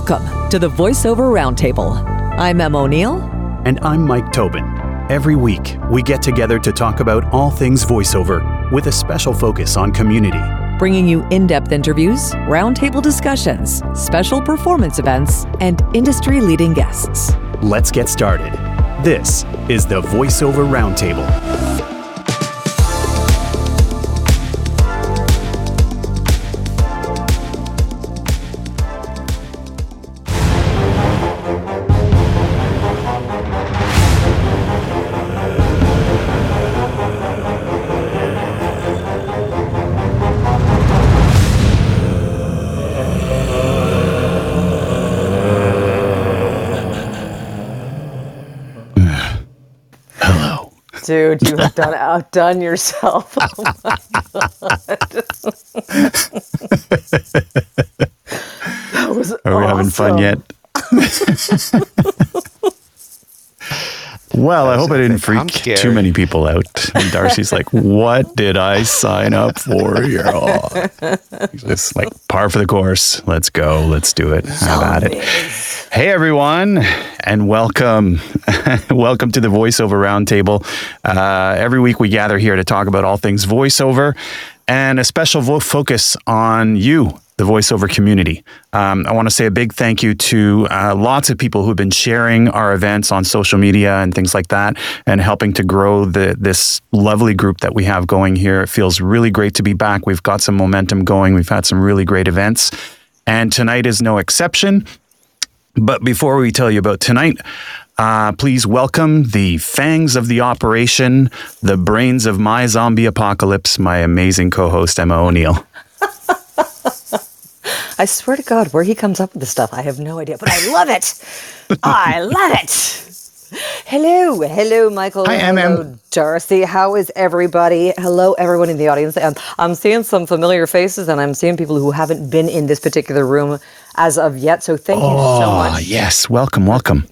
Welcome to the VoiceOver Roundtable. I'm Em O'Neill. And I'm Mike Tobin. Every week, we get together to talk about all things voiceover with a special focus on community. Bringing you in depth interviews, roundtable discussions, special performance events, and industry leading guests. Let's get started. This is the VoiceOver Roundtable. Dude, you have done outdone yourself. Oh my god. that was Are we having fun yet? well, I hope I didn't freak too many people out. And D'Arcy's like, "What did I sign up for?" All, it's like par for the course. Let's go. Let's do it. Have at it. Hey everyone, and welcome, welcome to the Voiceover Roundtable. Uh, every week we gather here to talk about all things voiceover, and a special vo- focus on you, the voiceover community. Um, I want to say a big thank you to uh, lots of people who've been sharing our events on social media and things like that, and helping to grow the this lovely group that we have going here. It feels really great to be back. We've got some momentum going. We've had some really great events, and tonight is no exception. But before we tell you about tonight, uh, please welcome the fangs of the operation, the brains of my zombie apocalypse, my amazing co host, Emma O'Neill. I swear to God, where he comes up with this stuff, I have no idea, but I love it. I love it. Hello, hello, Michael. Hi, hello, Em. D'Arcy. How is everybody? Hello, everyone in the audience. And I'm seeing some familiar faces, and I'm seeing people who haven't been in this particular room as of yet. So thank you so Ah, much. yes. Welcome, welcome.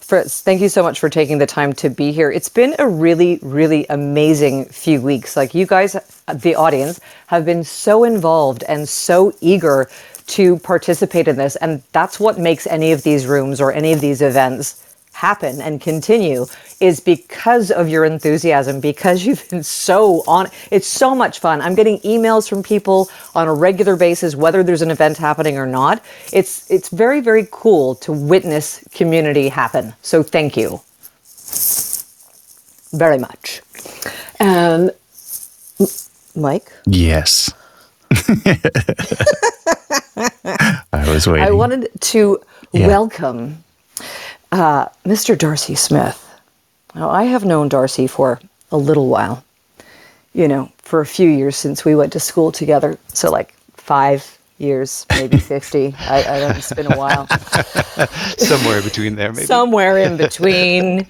Fritz, thank you so much for taking the time to be here. It's been a really, really amazing few weeks. Like you guys, the audience, have been so involved and so eager to participate in this. And that's what makes any of these rooms or any of these events happen and continue is because of your enthusiasm because you've been so on it's so much fun. I'm getting emails from people on a regular basis whether there's an event happening or not. It's it's very very cool to witness community happen. So thank you. Very much. Um, and mike? Yes. I was waiting. I wanted to Yeah. welcome uh, Mr. D'Arcy Smith. Now, I have known D'Arcy for a little while, you know, for a few years since we went to school together. So, like five years, maybe 50. I, I don't know, it's been a while. somewhere between there, maybe. Somewhere in between.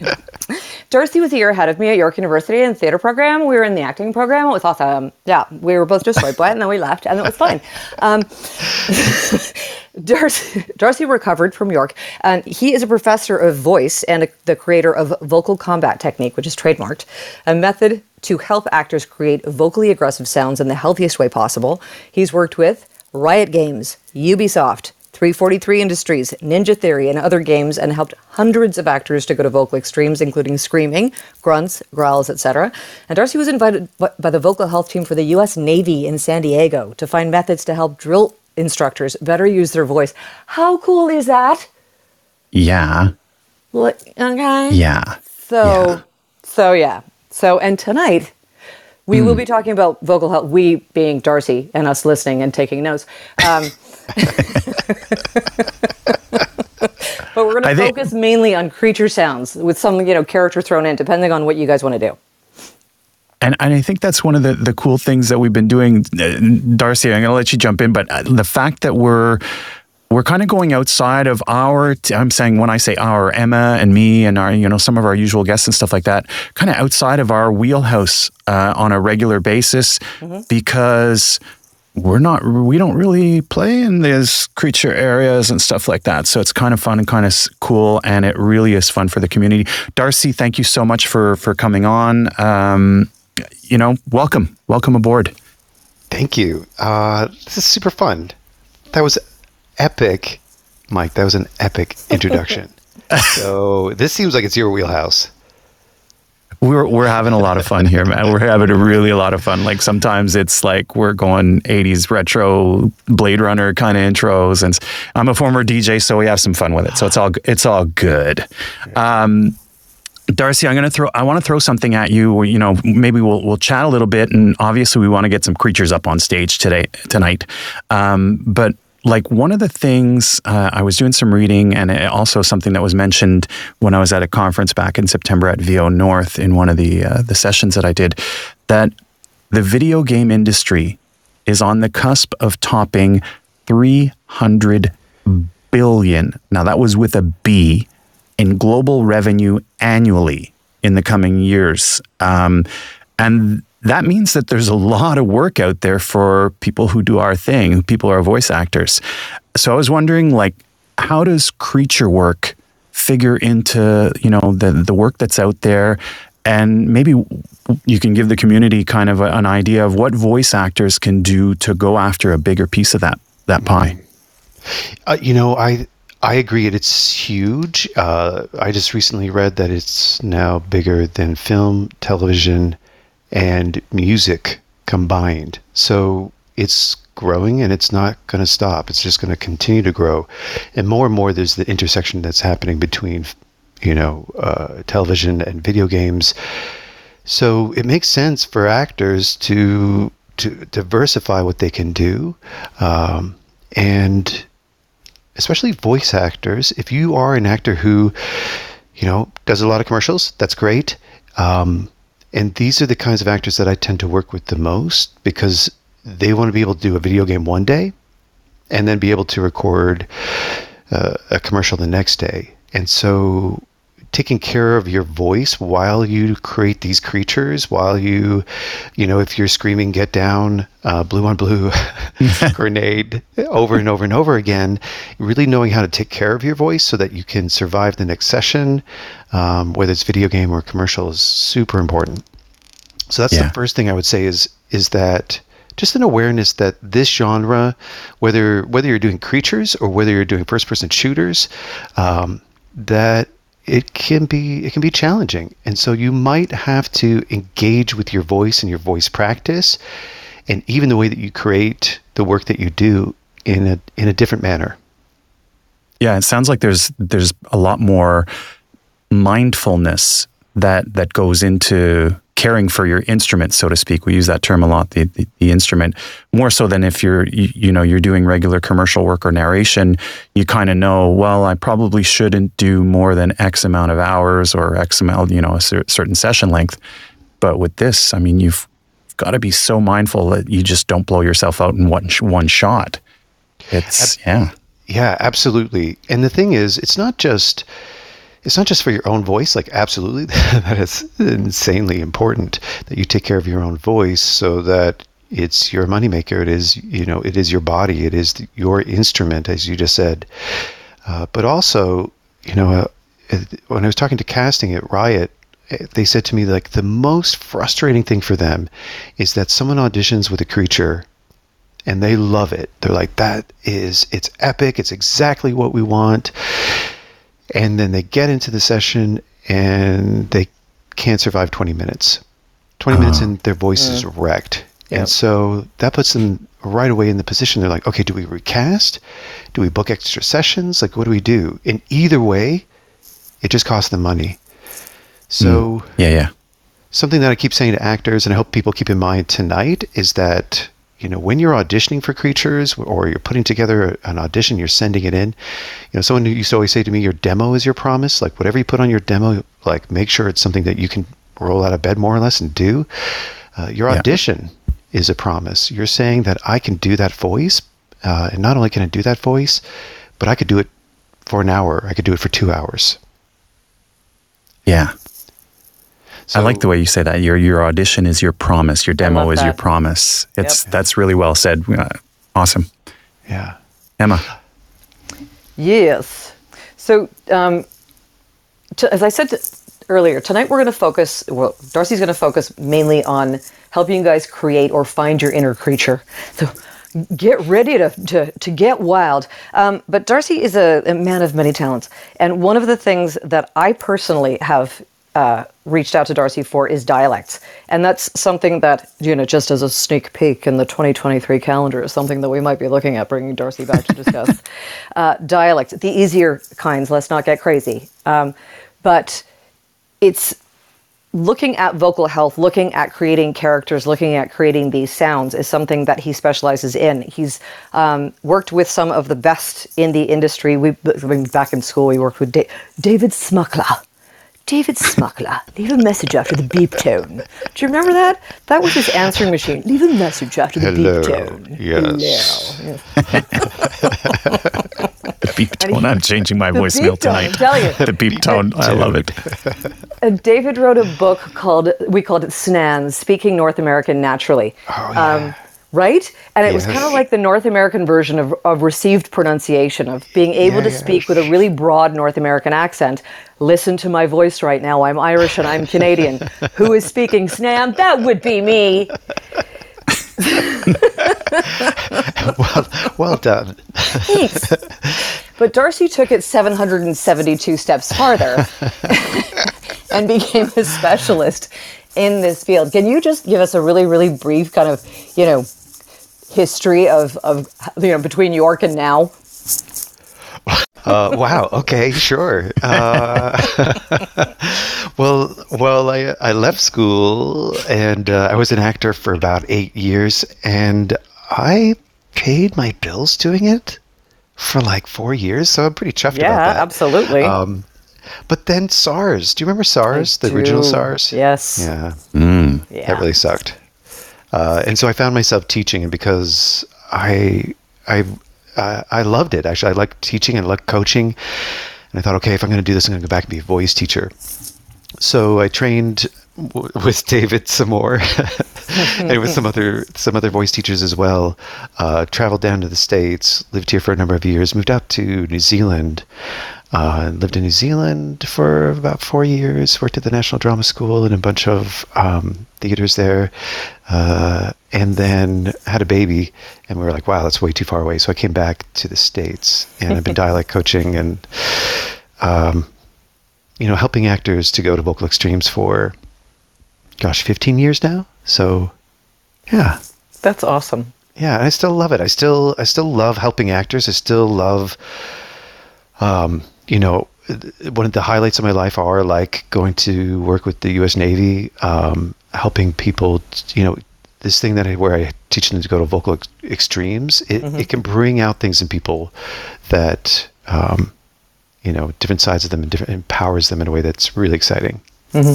D'Arcy was a year ahead of me at York University in the theater program. We were in the acting program. It was awesome. Yeah, we were both destroyed by it, and then we left, and it was fine. Um, D'Arcy, D'Arcy recovered from York, and he is a professor of voice and a, the creator of vocal combat technique, which is trademarked, a method to help actors create vocally aggressive sounds in the healthiest way possible. He's worked with Riot Games, Ubisoft, 343 Industries, Ninja Theory, and other games, and helped hundreds of actors to go to vocal extremes, including screaming, grunts, growls, etc. And D'Arcy was invited by the vocal health team for the U.S. Navy in San Diego to find methods to help drill instructors better use their voice. How cool is that? yeah. Okay. Yeah. So, Yeah. so yeah. So, and tonight we will be talking about vocal health. We being D'Arcy and us listening and taking notes. Um, but we're going to think- focus mainly on creature sounds with some, you know, character thrown in, depending on what you guys want to do. And, and I think that's one of the, the cool things that we've been doing. Uh, D'Arcy, I'm going to let you jump in, but uh, the fact that we're we're kind of going outside of our t- i'm saying when i say our emma and me and our you know some of our usual guests and stuff like that kind of outside of our wheelhouse uh, on a regular basis because we're not we don't really play in these creature areas and stuff like that. So it's kind of fun and kind of cool and it really is fun for the community. D'Arcy thank you so much for for coming on. Um, you know welcome welcome aboard. Thank you. Uh, this is super fun. That was epic. Mike. That was an epic introduction. so this seems like it's your wheelhouse. We're we're having a lot of fun here, man. We're having a really a lot of fun. Like sometimes it's like we're going 80s retro Blade Runner kind of intros and I'm a former DJ so we have some fun with it. So it's all it's all good. Um, D'Arcy, I'm going to throw. I want to throw something at you. You know, maybe we'll we'll chat a little bit, and obviously we want to get some creatures up on stage today tonight. Um, but like one of the things uh, I was doing some reading, and also something that was mentioned when I was at a conference back in September at VO North in one of the uh, the sessions that I did, that the video game industry is on the cusp of topping 300 billion. Now that was with a B in global revenue annually in the coming years. Um, and that means that there's a lot of work out there for people who do our thing, people who are voice actors. So I was wondering, like, how does creature work figure into, you know, the the work that's out there? And maybe you can give the community kind of a, an idea of what voice actors can do to go after a bigger piece of that that pie. Uh, you know, I I agree. It's huge. Uh, I just recently read that it's now bigger than film, television, and music combined. So it's growing and it's not going to stop. It's just going to continue to grow. And more and more, there's the intersection that's happening between, you know, uh, television and video games. So it makes sense for actors to to diversify what they can do, um, and especially voice actors. If you are an actor who, you know, does a lot of commercials, that's great. Um, and these are the kinds of actors that I tend to work with the most because they want to be able to do a video game one day and then be able to record uh, a commercial the next day. And so taking care of your voice while you create these creatures, while you, you know, if you're screaming, get down, uh, blue on blue, grenade over and over and over again, really knowing how to take care of your voice so that you can survive the next session, um, whether it's video game or commercial, is super important. So that's yeah. the first thing I would say is is that just an awareness that this genre, whether whether you're doing creatures or whether you're doing first person shooters, um, that it can be it can be challenging. And so you might have to engage with your voice and your voice practice and even the way that you create the work that you do in a in a different manner. Yeah it sounds like there's there's a lot more mindfulness that that goes into caring for your instrument, so to speak. We use that term a lot, the, the, the, instrument, more so than if you're, you, you know, you're doing regular commercial work or narration, you kind of know, well, I probably shouldn't do more than X amount of hours or X amount, you know, a certain session length. But with this, I mean, you've got to be so mindful that you just don't blow yourself out in one, one shot. It's, yeah. Yeah, absolutely. And the thing is, it's not just, it's not just for your own voice like absolutely that is insanely important that you take care of your own voice so that it's your moneymaker. It is you know it is your body. It is your instrument as you just said. Uh, but also you know uh, when i was talking to casting at riot eh, they said to me like the most frustrating thing for them is that someone auditions with a creature and they love it. They're like that is it's epic. It's exactly what we want and then they get into the session and they can't survive 20 minutes. 20 uh, minutes and their voice is wrecked. Yep. And so that puts them right away in the position. They're like, okay, do we recast? Do we book extra sessions? Like, what do we do? In either way, it just costs them money. So, mm. yeah, yeah. Something that I keep saying to actors, and I hope people keep in mind tonight, is that you know when you're auditioning for creatures or you're putting together an audition you're sending it in. You know someone used to always say to me your demo is your promise. Like whatever you put on your demo like make sure it's something that you can roll out of bed more or less and do. Uh, your yeah. audition is a promise. You're saying that i can do that voice uh, and not only can i do that voice but i could do it for an hour. I could do it for two hours. Yeah so, I like the way you say that. Your your audition is your promise. Your demo is that. your promise. It's yep. that's really well said. Uh, awesome. Yeah. Emma. Yes. So, um, to, as I said to, earlier, tonight we're going to focus. Well, D'Arcy's going to focus mainly on helping you guys create or find your inner creature. So, get ready to, to, to get wild. Um, but D'Arcy is a, a, man of many talents. And one of the things that I personally have uh, reached out to D'Arcy for is dialects. And that's something that, you know, just as a sneak peek in the 2023 calendar, is something that we might be looking at bringing D'Arcy back to discuss. uh, dialects, the easier kinds, let's not get crazy. Um, but it's looking at vocal health, looking at creating characters, looking at creating these sounds is something that he specializes in. He's um, worked with some of the best in the industry. We back in school, we worked with da- David Smukler. David Smukler, leave a message after the beep tone. Do you remember that? That was his answering machine. Leave a message after the Hello. beep tone. Yes. Hello. The beep tone. I'm changing my voicemail beep tone, I'm tonight. telling you. The beep tone. I love it. And David wrote a book called, we called it SNANS, Speaking North American Naturally. Oh, yeah. Um, right? And it was kind of like the North American version of, of received pronunciation, of being able Yeah, to yeah. speak with a really broad North American accent. Listen to my voice right now. I'm Irish and I'm Canadian. Who is speaking Snam? That would be me. well, well done. Thanks. But D'Arcy took it 772 steps farther and became a specialist in this field. Can you just give us a really, really brief kind of, you know, history of, of you know, between York and now? Uh, wow. Okay. Sure. Uh, well, well, I I left school and uh, I was an actor for about eight years, and I paid my bills doing it for like four years. So I'm pretty chuffed Yeah, about that. absolutely. Um, but then SARS. Do you remember SARS? the original. SARS. Yes. Yeah. Yeah. That really sucked. Uh, and so I found myself teaching, and because I I uh, I loved it. Actually, I liked teaching and I liked coaching. And I thought, okay, if I'm going to do this, I'm going to go back and be a voice teacher. So I trained w- with David some more, and with some other some other voice teachers as well. Uh, traveled down to the states, lived here for a number of years, moved out to New Zealand. Uh, lived in New Zealand for about four years. Worked at the National Drama School and a bunch of um, theaters there, uh, and then had a baby. And we were like, "Wow, that's way too far away." So I came back to the states, and I've been dialect coaching and um, you know, helping actors to go to vocal extremes for, gosh, 15 years now. So, yeah, That's awesome. yeah, and I still love it. I still, I still love helping actors. I still love, um, you know, one of the highlights of my life are like going to work with the U.S. Navy, um, helping people. You know, this thing that I, where I teach them to go to vocal ex- extremes. It, it can bring out things in people that. Um, you know different sides of them and different empowers them in a way that's really exciting yeah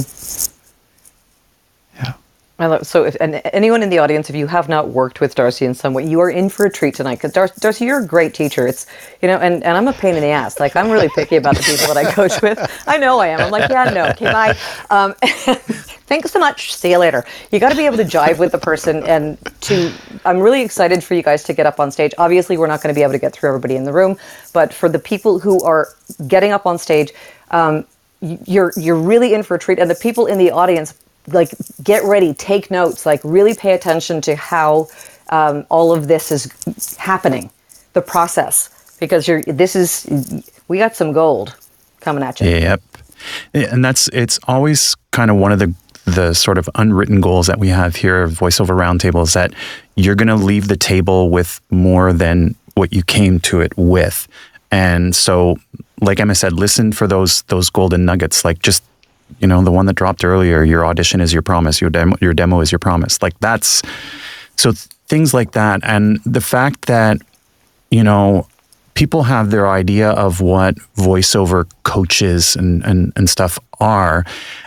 I love, so, if and anyone in the audience, if you have not worked with D'Arcy in some way, you are in for a treat tonight. Because Dar- D'Arcy, you're a great teacher. It's you know, and, and I'm a pain in the ass. Like I'm really picky about the people that I coach with. I know I am. I'm like, yeah, no, okay, bye. Um, thanks so much. See you later. You got to be able to jive with the person, and to. I'm really excited for you guys to get up on stage. Obviously, we're not going to be able to get through everybody in the room, but for the people who are getting up on stage. Um, you're you're really in for a treat and the people in the audience like get ready take notes like really pay attention to how um, all of this is happening the process because you're this is we got some gold coming at you Yep. And that's it's always kind of one of the the sort of unwritten goals that we have here at voiceover roundtable is that you're going to leave the table with more than what you came to it with. And so like Emma said listen for those those golden nuggets like just you know the one that dropped earlier your audition is your promise your demo your demo is your promise like that's so th- things like that and the fact that you know people have their idea of what voiceover coaches and, and, and stuff are.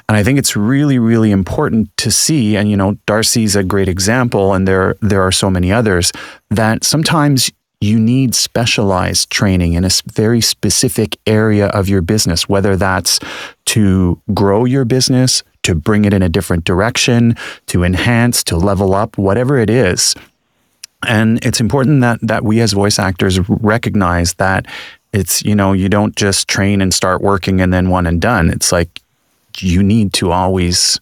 And I think it's really, really important to see, and you know, D'Arcy's a great example, and there there are so many others, that sometimes you need specialized training in a very specific area of your business, whether that's to grow your business, to bring it in a different direction, to enhance, to level up, whatever it is. And it's important that that we as voice actors recognize that it's you know you don't just train and start working and then one and done. It's like you need to always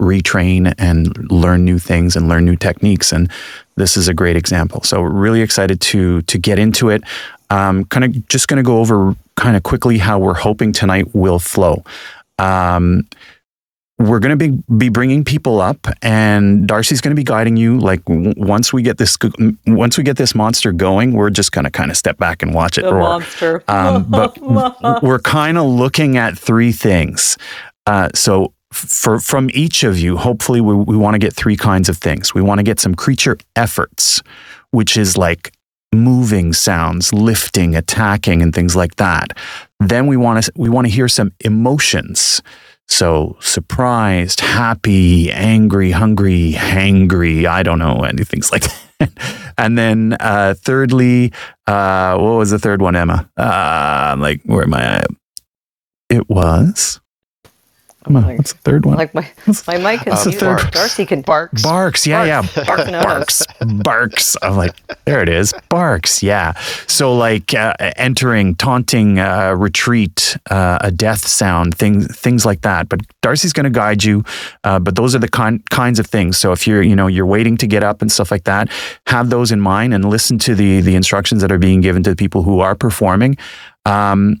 retrain and learn new things and learn new techniques. And this is a great example. So really excited to to get into it. Um, kind of just going to go over kind of quickly how we're hoping tonight will flow. Um, we're going to be, be bringing people up and darcy's going to be guiding you like w- once we get this once we get this monster going we're just going to kind of step back and watch it The roar monster. um, but we're kind of looking at three things uh, so for from each of you hopefully we, we want to get three kinds of things we want to get some creature efforts which is like moving sounds lifting attacking and things like that then we want to we want to hear some emotions so surprised, happy, angry, hungry, hangry. I don't know anything like that. and then uh, thirdly, uh, what was the third one, Emma? Uh, like where am I? It was. Emma, Like- what's the third one? like my my mic What's is the muted. third- D'Arcy can Barks. Barks, yeah, yeah, Barks. Barks, barks. I'm like, there it is, barks, yeah. So like uh, entering, taunting, uh, retreat, uh, a death sound, things, things like that. But D'Arcy's going to guide you. Uh, but those are the kind kinds of things. So if you're, you know, you're waiting to get up and stuff like that, have those in mind and listen to the the instructions that are being given to the people who are performing. Um,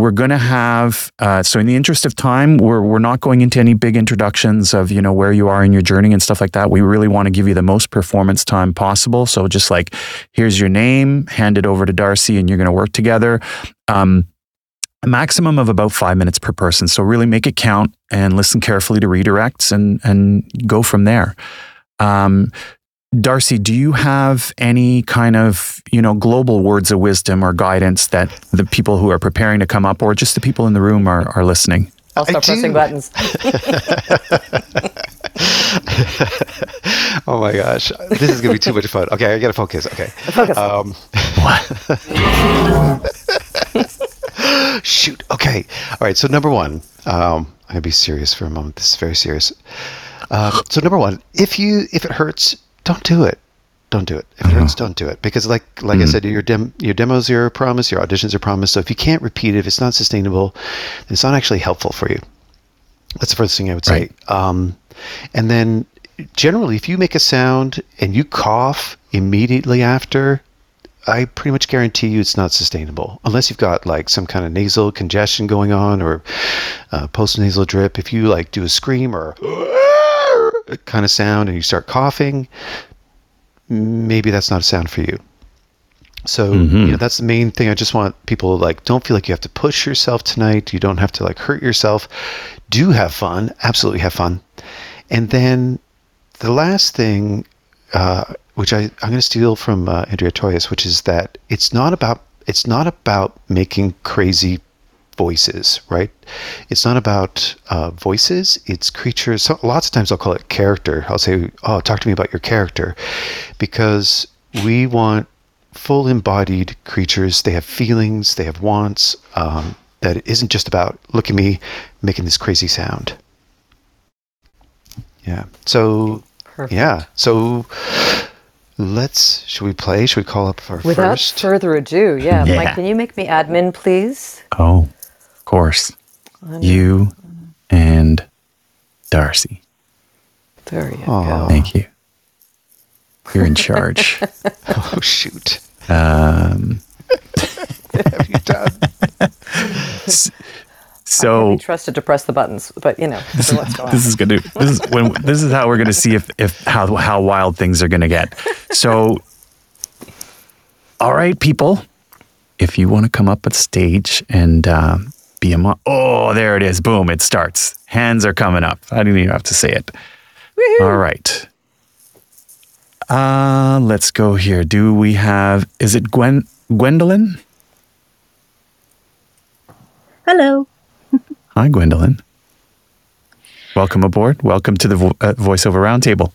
we're going to have uh, so in the interest of time we're, we're not going into any big introductions of you know where you are in your journey and stuff like that. We really want to give you the most performance time possible. So just like here's your name hand it over to darcy and you're going to work together. Um, a maximum of about five minutes per person. So really make it count and listen carefully to redirects and and go from there. Um, D'Arcy, do you have any kind of, you know, global words of wisdom or guidance that the people who are preparing to come up or just the people in the room are, are listening? I'll start do. pressing buttons. Oh my gosh, this is gonna be too much fun. Okay, I gotta focus. Okay. Focus. Um, shoot. Okay. All right. So number one, um, I'm gonna be serious for a moment. This is very serious. Um, so number one, if you if it hurts, don't do it. Don't do it. If it hurts, don't do it. Because like like I said, your dem- your demos are a promise, your auditions are a promise. So if you can't repeat it, if it's not sustainable, then it's not actually helpful for you. That's the first thing I would say. Right. Um, and then generally, if you make a sound and you cough immediately after, I pretty much guarantee you it's not sustainable unless you've got like some kind of nasal congestion going on or uh, post nasal drip. If you like do a scream or kind of sound and you start coughing, maybe that's not a sound for you. So you know that's the main thing. I just want people to like don't feel like you have to push yourself tonight. You don't have to like hurt yourself. Do have fun. Absolutely have fun. And then the last thing, uh, which I, I'm going to steal from uh, Andrea Toyias, which is that it's not about it's not about making crazy voices, right? It's not about uh, voices. It's creatures. So lots of times I'll call it character. I'll say, "Oh, talk to me about your character," because we want full embodied creatures. They have feelings. They have wants. Um, that it isn't just about look at me making this crazy sound. Yeah. So Perfect. yeah. So let's. Should we play? Should we call up our Without first? further ado, yeah. Yeah. Mike, can you make me admin, please? Oh, of course. You and D'Arcy. There you Aw. go. Thank you. You're in charge. oh shoot! um, Have you done? so Be trusted to press the buttons, but you know, so what's going on? this is gonna this is when this is how we're gonna see if if how how wild things are gonna get. So, all right, people, if you want to come up at stage and um, be a mo- oh, there it is, boom, it starts. Hands are coming up. I didn't even have to say it. All right. Uh, let's go here. Do we have? Is it Gwen Gwendolyn? Hello. Hi, Gwendolyn. Welcome aboard. Welcome to the vo- uh, voiceover roundtable.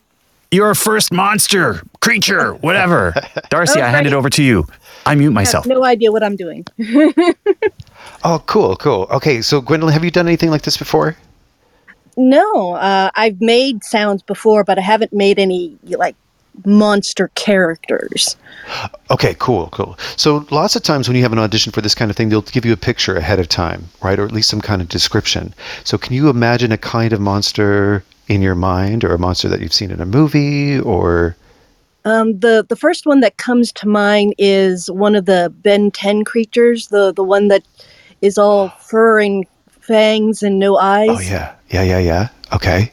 Your first monster, creature, whatever. D'Arcy, I hand it over to you. I mute myself. No idea what I'm doing. Oh, cool, cool. Okay, so Gwendolyn, have you done anything like this before? No, uh, I've made sounds before, but I haven't made any like monster characters. Okay, cool, cool. So lots of times when you have an audition for this kind of thing, they'll give you a picture ahead of time, right, or at least some kind of description. So can you imagine a kind of monster in your mind or a monster that you've seen in a movie or Um, the the first one that comes to mind is one of the Ben Ten creatures, the the one that is all fur and fangs and no eyes. Oh yeah, yeah, yeah, yeah. Okay,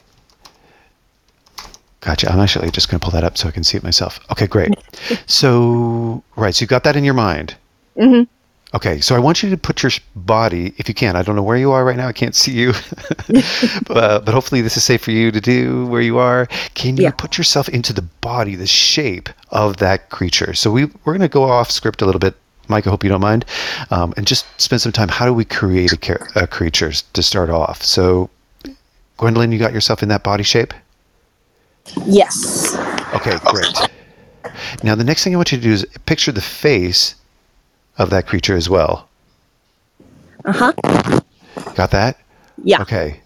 gotcha. I'm actually just going to pull that up so I can see it myself. Okay, great. so right, so you got that in your mind. Mm-hmm. Okay, so I want you to put your body, if you can. I don't know where you are right now. I can't see you, but, but hopefully this is safe for you to do where you are. Can you Yeah. put yourself into the body, the shape of that creature? So we we're going to go off script a little bit. Mike, I hope you don't mind, um, and just spend some time. How do we create a, char- a creature to start off? So, Gwendolyn, you got yourself in that body shape. Yes. Okay, great. Now the next thing I want you to do is picture the face of that creature as well. Uh huh. Got that? Yeah. Okay.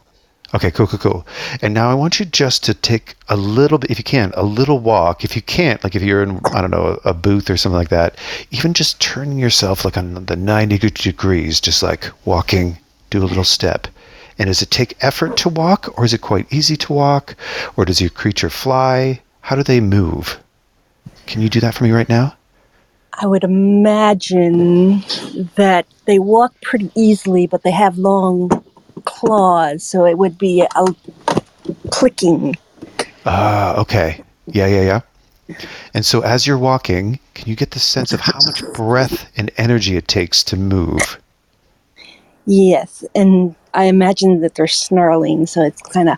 Okay, cool, cool, cool. And now I want you just to take a little bit, if you can, a little walk. If you can't, like if you're in, I don't know, a, a booth or something like that, even just turning yourself like on the 90 degrees, just like walking, do a little step. And does it take effort to walk, or is it quite easy to walk, or does your creature fly? How do they move? Can you do that for me right now? I would imagine that they walk pretty easily, but they have long claws, so it would be a clicking. Ah, okay. Yeah, yeah, yeah. And so as you're walking, can you get the sense of how much breath and energy it takes to move? Yes, and I imagine that they're snarling, so it's kind of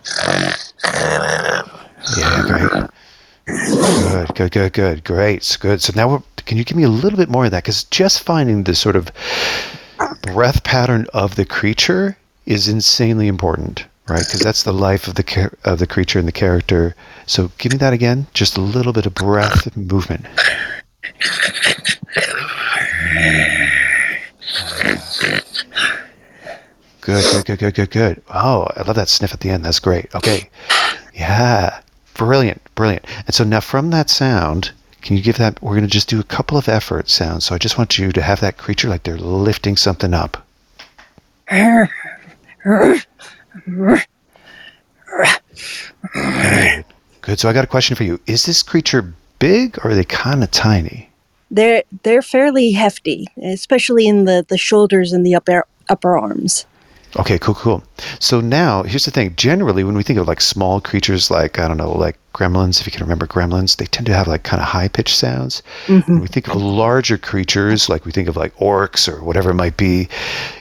Yeah, great. Good, good, good, good. Great, good. So now, we're, can you give me a little bit more of that? Because just finding the sort of breath pattern of the creature is insanely important, right? Because that's the life of the of the creature and the character. So give me that again. Just a little bit of breath and movement. Good, good, good, good, good, good. Oh, I love that sniff at the end. That's great. Okay. Yeah. Brilliant, brilliant. And so now from that sound, can you give that? We're going to just do a couple of effort sounds. So I just want you to have that creature like they're lifting something up. Good. So I got a question for you. Is this creature big or are they kind of tiny? they're they're fairly hefty, especially in the the shoulders and the upper upper arms. Okay, cool, cool. So now, here's the thing. Generally, when we think of like small creatures, like I don't know, like gremlins, if you can remember gremlins, they tend to have like kind of high pitched sounds. Mm-hmm. When we think of larger creatures, like we think of like orcs or whatever it might be,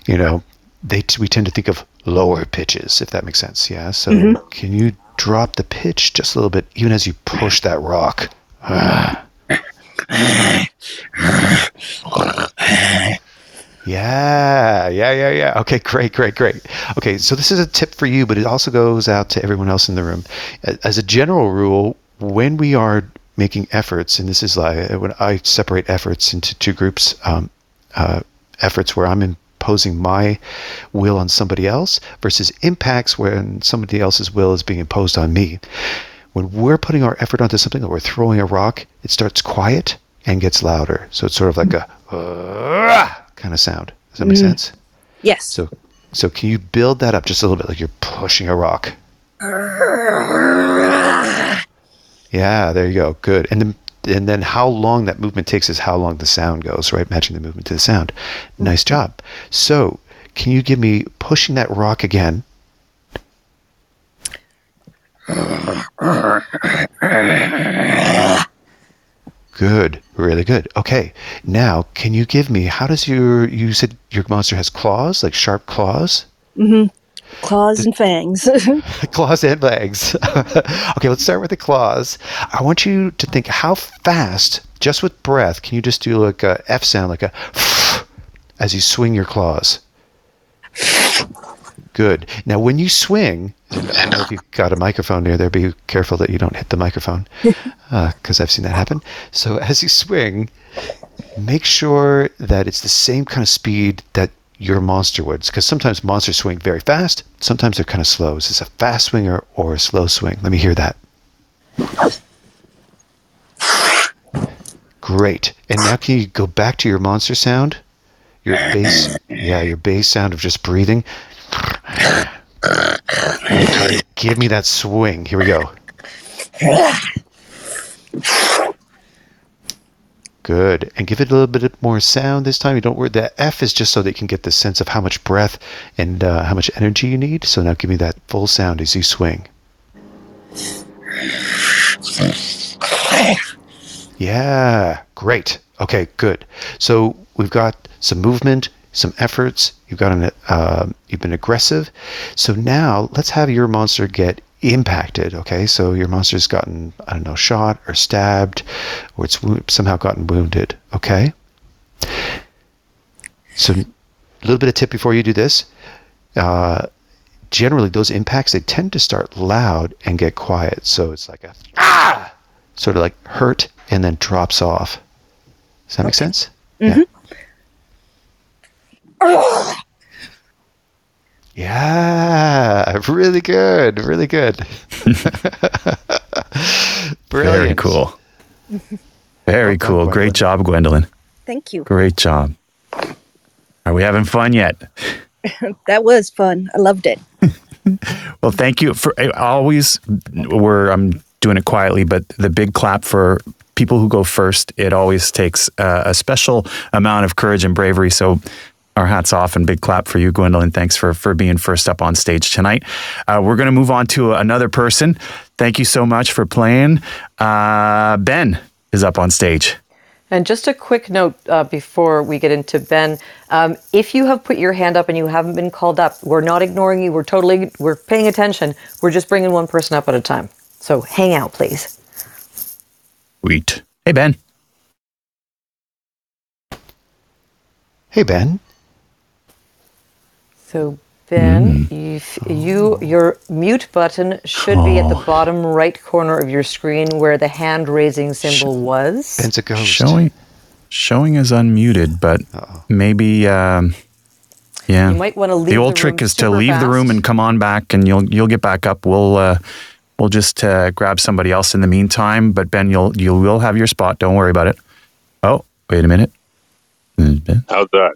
you know, they we tend to think of lower pitches, if that makes sense. Yeah. So can you drop the pitch just a little bit, even as you push that rock? Yeah, yeah, yeah, yeah. Okay, great, great, great. Okay, so this is a tip for you, but it also goes out to everyone else in the room. As a general rule, when we are making efforts, and this is like when I separate efforts into two groups, um, uh, efforts where I'm imposing my will on somebody else versus impacts when somebody else's will is being imposed on me. When we're putting our effort onto something or we're throwing a rock, it starts quiet and gets louder. So it's sort of like a uh, kind of sound. Does that make sense? Yes. So, so can you build that up just a little bit, like you're pushing a rock? Yeah, there you go. Good. And then, and then how long that movement takes is how long the sound goes, right? Matching the movement to the sound. Nice job. So, can you give me pushing that rock again? Good, really good. Okay, now can you give me how does your you said your monster has claws, like sharp claws? Mm-hmm. Claws and fangs. claws and legs. okay, let's start with the claws. I want you to think how fast, just with breath, can you just do like a F sound, like a as you swing your claws? Good. Now, when you swing, I don't know if you've got a microphone near there, be careful that you don't hit the microphone uh, because I've seen that happen. So, as you swing, make sure that it's the same kind of speed that your monster would. Because sometimes monsters swing very fast, sometimes they're kind of slow. Is this a fast swing or, or a slow swing? Let me hear that. Great. And now can you go back to your monster sound? Your bass, yeah, your bass sound of just breathing. Give me that swing. Here we go. Good. And give it a little bit more sound this time. You don't worry. The F is just so that you can get the sense of how much breath and uh, how much energy you need. So now give me that full sound as you swing. Yeah, great. Okay, good. So we've got some movement, some efforts. You've got an, uh, you've been aggressive. So now let's have your monster get impacted. Okay, so your monster's gotten I don't know shot or stabbed, or it's wo- somehow gotten wounded. Okay. So a little bit of tip before you do this. Uh, generally, those impacts they tend to start loud and get quiet. So it's like a ah, sort of like hurt and then drops off. Does that make sense? Yeah. Yeah, really good, really good. Brilliant. Very cool. Very done, cool. Great job, Gwendolyn. Thank you. Great job. Are we having fun yet? That was fun. I loved it. Well, thank you for I always. We're I'm doing it quietly, but the big clap for people who go first. It always takes uh, a special amount of courage and bravery. So. Our hats off and big clap for you, Gwendolyn. Thanks for for being first up on stage tonight. Uh, we're going to move on to another person. Thank you so much for playing. Uh, ben is up on stage. And just a quick note uh, before we get into Ben, um, if you have put your hand up and you haven't been called up, we're not ignoring you. We're totally we're paying attention. We're just bringing one person up at a time. So hang out, please. Sweet. Hey, Ben. Hey Ben. So Ben, if you your mute button should be at the bottom right corner of your screen where the hand raising symbol was. Ben's a ghost. Showing showing is unmuted, but maybe um, yeah. You might want to leave the old the trick is to super leave the room and come on back, and you'll you'll get back up. We'll uh, we'll just uh, grab somebody else in the meantime. But Ben, you'll you will have your spot. Don't worry about it. Oh, wait a minute. Ben. How's that?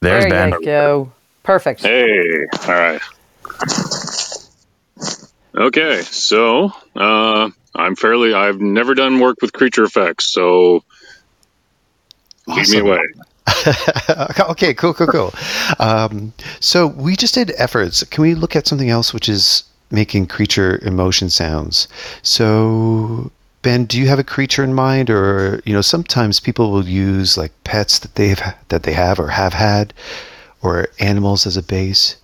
There's there Ben. you go. Perfect. Hey, all right. Okay, so uh, I'm fairly. I've never done work with creature effects, so lead me away. okay, cool, cool, cool. Um, so we just did efforts. Can we look at something else, which is making creature emotion sounds? So Ben, do you have a creature in mind, or you know, sometimes people will use like pets that they've that they have or have had, or animals as a base.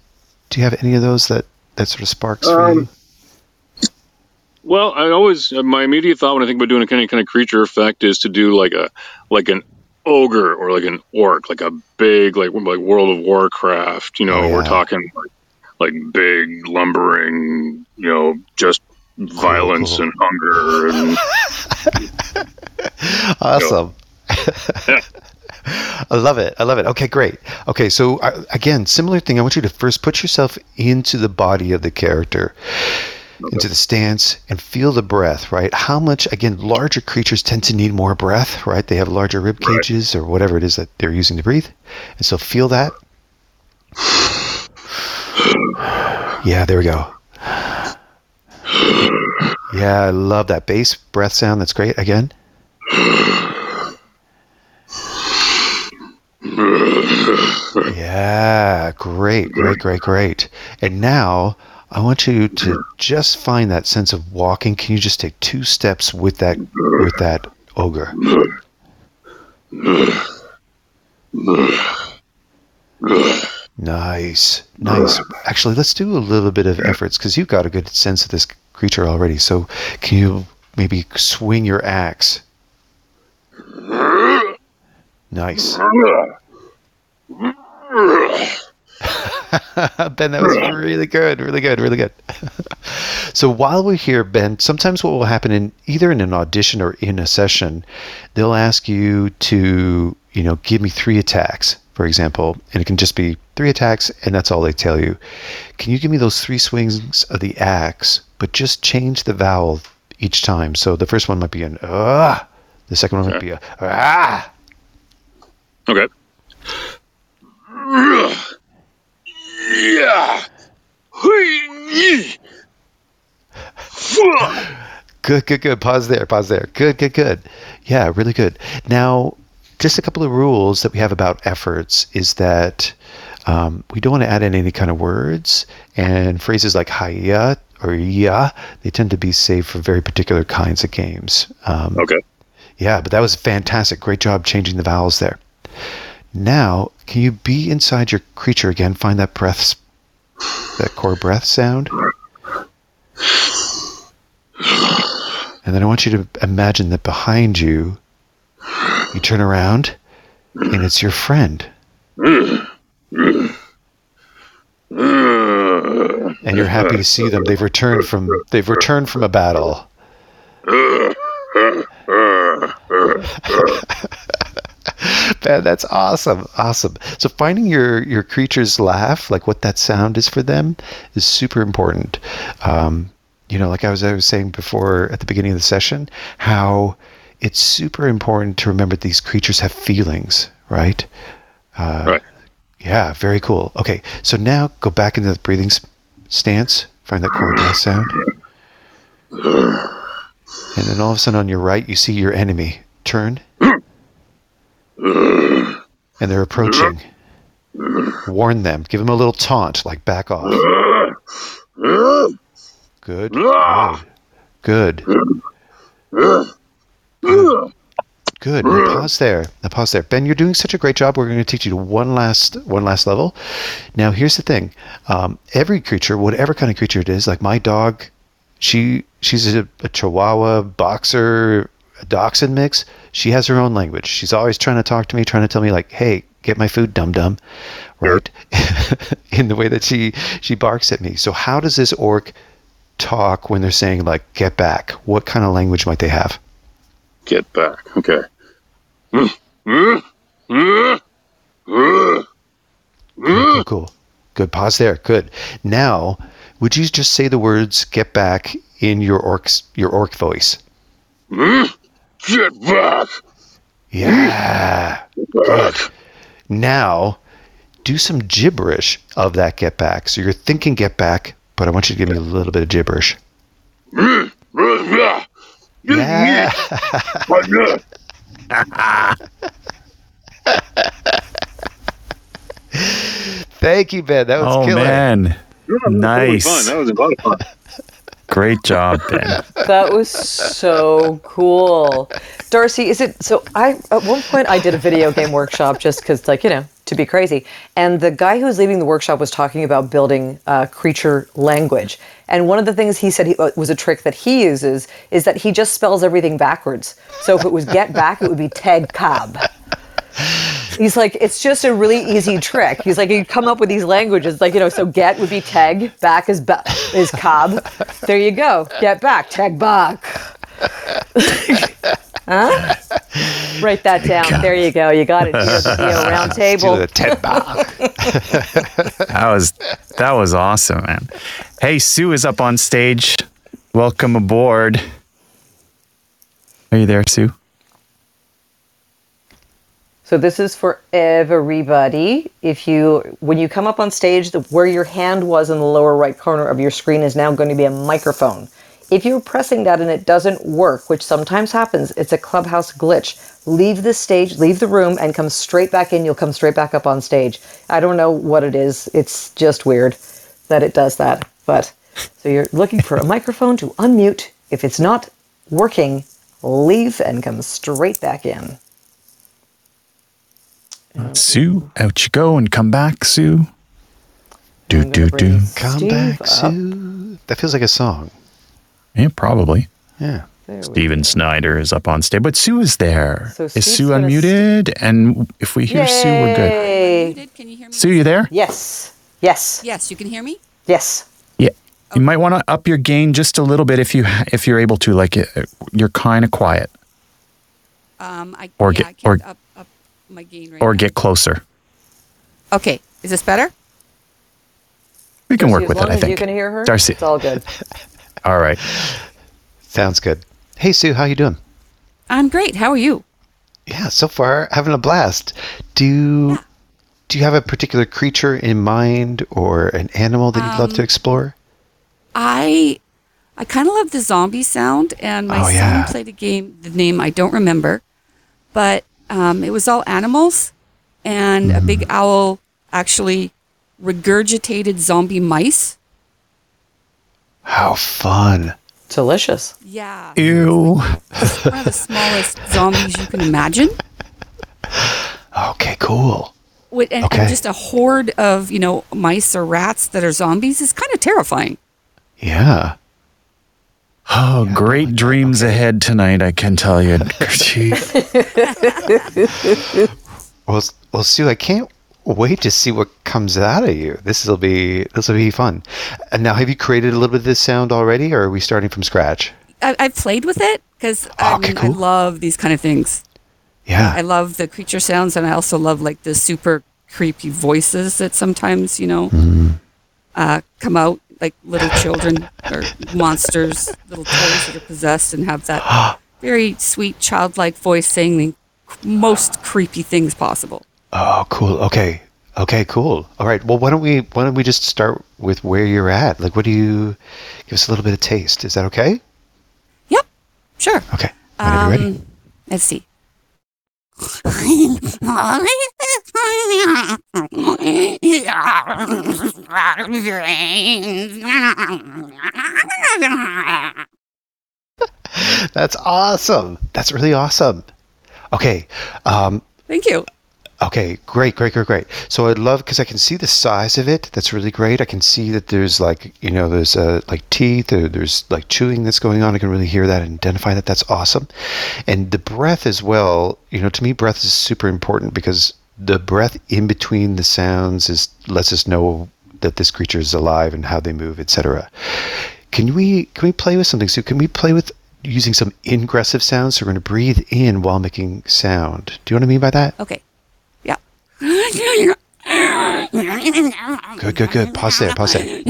Do you have any of those that that sort of sparks for um, you? Well, I always uh, my immediate thought when I think about doing any kind of creature effect is to do like a like an ogre or like an orc, like a big like like World of Warcraft. You know, Oh, we're talking like, like big lumbering. You know, just violence cool. and hunger and Awesome. I love it. I love it. Okay, great. Okay, so uh, again, similar thing. I want you to first put yourself into the body of the character, into the stance, and feel the breath, right? How much, again, larger creatures tend to need more breath, right? They have larger rib Right. cages or whatever it is that they're using to breathe. And so feel that. Yeah, there we go. Yeah, I love that bass breath sound. That's great. Again. Yeah, great, great, great, great. And now I want you to just find that sense of walking. Can you just take two steps with that with that ogre? Nice, nice. Actually, let's do a little bit of efforts because you've got a good sense of this creature already. So, can you maybe swing your axe? Nice. ben, that was really good, really good, really good. so while we're here, Ben, sometimes what will happen in either in an audition or in a session, they'll ask you to, you know, give me three attacks, for example, and it can just be three attacks, and that's all they tell you. Can you give me those three swings of the axe, but just change the vowel each time? So the first one might be an ah, the second one might be a ah. Okay. Yeah. Good, good, good. Pause there. Pause there. Good, good, good. Yeah, really good. Now, just a couple of rules that we have about efforts is that um, we don't want to add in any kind of words and phrases like hiya or ya. They tend to be saved for very particular kinds of games. Um, Okay. yeah, but that was fantastic. Great job changing the vowels there. Now, can you be inside your creature again? Find that breath, that core breath sound. And then I want you to imagine that behind you, you turn around, and it's your friend. And you're happy to see them. They've returned from they've returned from a battle. Man, that's awesome. Awesome. So finding your your creature's laugh, like what that sound is for them, is super important. Um, you know, like I was I was saying before at the beginning of the session, how it's super important to remember these creatures have feelings, right? right. Yeah, very cool. Okay, so now go back into the breathing stance. Find that core breath sound. And then all of a sudden on your right, you see your enemy. Turn. And they're approaching. Warn them. Give them a little taunt, like back off. Good. Good. Good. Good. Now pause there. Now pause there. Ben, you're doing such a great job. We're going to teach you one last one last level. Now here's the thing. Um, every creature, whatever kind of creature it is, like my dog, she she's a, a Chihuahua boxer, A dachshund mix. She has her own language. She's always trying to talk to me, trying to tell me like, "Hey, get my food, dum dum," right? In the way that she she barks at me. So how does this orc talk when they're saying like, "Get back"? What kind of language might they have? Get back. Okay. Cool, cool, cool. Good. Pause there. Good. Now, would you just say the words "get back" in your orc's your orc voice? Mm-hmm. Get back. Yeah. Good. Now, do some gibberish of that "get back." So you're thinking "get back," but I want you to give me a little bit of gibberish. Yeah. Thank you, Ben. That was Oh killer. man, That nice, was fun. That was a lot of fun. Great job, Ben. That was so cool. D'Arcy, is it so I at one point I did a video game workshop just cuz like, you know, to be crazy. And the guy who was leading the workshop was talking about building uh, creature language. And one of the things he said he, uh, was a trick that he uses is that he just spells everything backwards. So if it was get back, it would be Ted Cobb. He's like, it's just a really easy trick. He's like, you come up with these languages, like you know, so get would be teg, back is ba- is cob. There you go, get back, teg back. huh? Write that down. There you go. You got it. Here, video round Do table. the Ted Bach. That was that was awesome, man. Hey, Sue is up on stage. Welcome aboard. Are you there, Sue? So this is for everybody. If you, when you come up on stage, the, where your hand was in the lower right corner of your screen is now going to be a microphone. If you're pressing that and it doesn't work, which sometimes happens, it's a clubhouse glitch. Leave the stage, leave the room, and come straight back in. You'll come straight back up on stage. I don't know what it is. It's just weird that it does that. But so you're looking for a microphone to unmute. If it's not working, leave and come straight back in. Sue, out you go and come back, Sue. Do do do. Come Steve back, up. Sue. That feels like a song. Yeah, probably. Yeah. There Steven Snyder is up on stage, but Sue is there. So is Sue gonna unmuted? And if we hear Sue, we're good. Can you hear me? Sue, you there? Yes. Yes. Yes, you can hear me. Yes. Yeah. You might want to up your gain just a little bit if you if you're able to. Like uh, you're kind of quiet, Um, I, Or yeah, get- I can't or- up, up my gain right or now. get closer. Okay, is this better? We can work As with it. I think. you can hear her. D'Arcy. It's all good. All right. Sounds good. Hey, Sue, how you doing? I'm great. How are you? Yeah, so far having a blast. Do do you have a particular creature in mind or an animal that you'd love Um, to explore? I I kind of love the zombie sound, and my Oh, son yeah. played a game. The name I don't remember, but um, it was all animals, and a big owl actually regurgitated zombie mice. How fun! Delicious. Yeah, Ew. It's one of the smallest zombies you can imagine. Okay, cool. With, and, Okay. and just a horde of you know mice or rats that are zombies is kind of terrifying. Yeah. Oh, great dreams ahead tonight, I can tell you. Chief. Well, s- well, Sue, I can't wait to see what comes out of you. This will be this will be fun. And now, have you created a little bit of this sound already, or are we starting from scratch? I, I've played with it because I, Okay, mean, I love these kind of things. Yeah. I love the creature sounds, and I also love like the super creepy voices that sometimes you know uh, come out, like little children or monsters, little toys that are possessed and have that very sweet childlike voice saying the most creepy things possible. Oh, cool. Okay. Okay, cool. All right. Well, why don't we why don't we just start with where you're at? Like, what do you give us a little bit of taste? Is that okay? Yep, sure. Okay. Whenever you're ready. Um, let's see. That's awesome. That's really awesome. Okay. Um, Thank you. Okay, great, great, great, great. So I'd love because I can see the size of it. That's really great. I can see that there's like you know there's uh, like teeth. Or there's like chewing that's going on. I can really hear that and identify that. That's awesome. And the breath as well. You know, to me, breath is super important because the breath in between the sounds is lets us know that this creature is alive and how they move, etc. Can we can we play with something? So can we play with using some ingressive sounds? So we're going to breathe in while making sound. Do you know what I mean by that? Okay. Yeah. Good, good, good. Pause there. Pause there.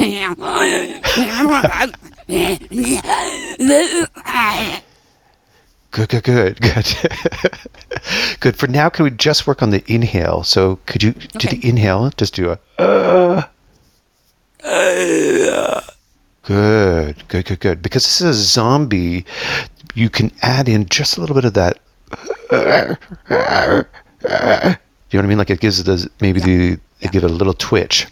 Good, good, good, good. good. For now, can we just work on the inhale? So could you do Okay. the inhale? Just do a. Uh, good, good, good, good. Because this is a zombie, you can add in just a little bit of that. Do You know what I mean? Like it gives the maybe the it give it a little twitch.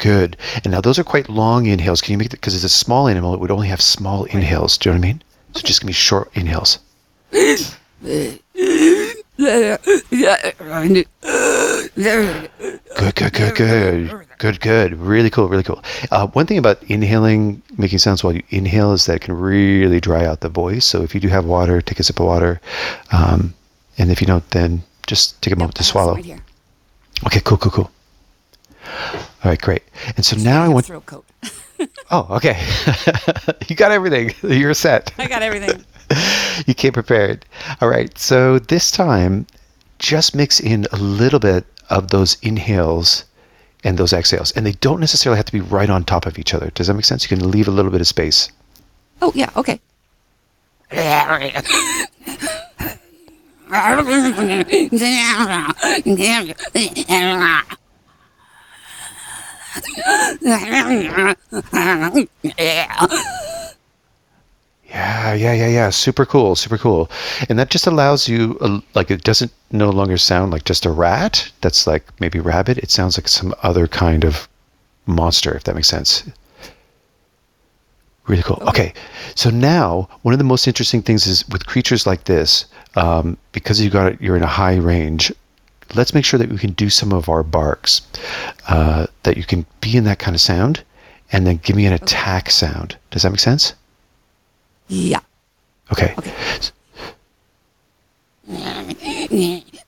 Good. And now those are quite long inhales. Can you make it because it's a small animal? It would only have small inhales. Do you know what I mean? So just give me short inhales. Good, good, good, good, good, good. Really cool, really cool. Uh, one thing about inhaling, making sounds while you inhale, is that it can really dry out the voice. So if you do have water, take a sip of water, um, and if you don't, then just take a moment to swallow. Okay, cool, cool, cool. All right, great. And so now I want. throat coat. Oh, okay. you got everything. You're set. I got everything. you came prepared. All right. So this time, just mix in a little bit of those inhales and those exhales. And they don't necessarily have to be right on top of each other. Does that make sense? You can leave a little bit of space. Oh yeah. Okay. Yeah, yeah, yeah, yeah. Super cool, super cool. And that just allows you, uh, like, it doesn't no longer sound like just a rat that's like maybe rabbit. It sounds like some other kind of monster, if that makes sense. Really cool. Okay, so now one of the most interesting things is with creatures like this, um, because you got it, you're in a high range. Let's make sure that we can do some of our barks, uh, that you can be in that kind of sound, and then give me an attack sound. Does that make sense? Yeah. Okay. Okay.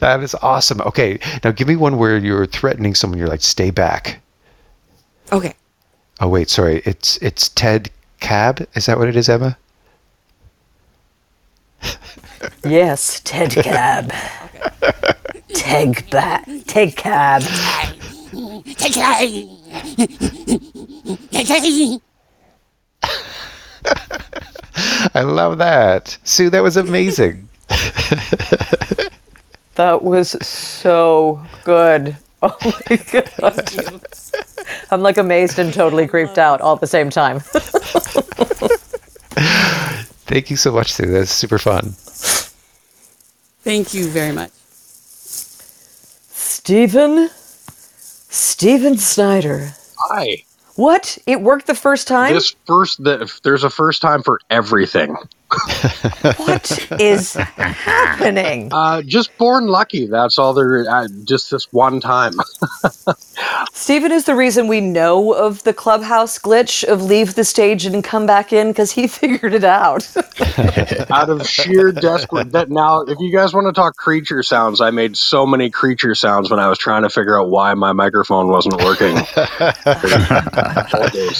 That is awesome. Okay, now give me one where you're threatening someone. You're like, "Stay back." Okay. Oh wait, sorry. It's it's Ted Cab. Is that what it is, Emma? Yes, Ted Cab. Take back. Ted Cab. Take cab. I love that. Sue, that was amazing. That was so good. Oh my god. I'm like amazed and totally creeped out all at the same time. Thank you so much, Sue. That's super fun. Thank you very much. Stephen? Stephen Snyder. Hi. What? It worked the first time? This first, the, there's a first time for everything. What is happening? Uh, just born lucky. That's all there. Uh, just this one time. Stephen is the reason we know of the clubhouse glitch of leave the stage and come back in because he figured it out. Out of sheer desperate. That now, if you guys want to talk creature sounds, I made so many creature sounds when I was trying to figure out why my microphone wasn't working.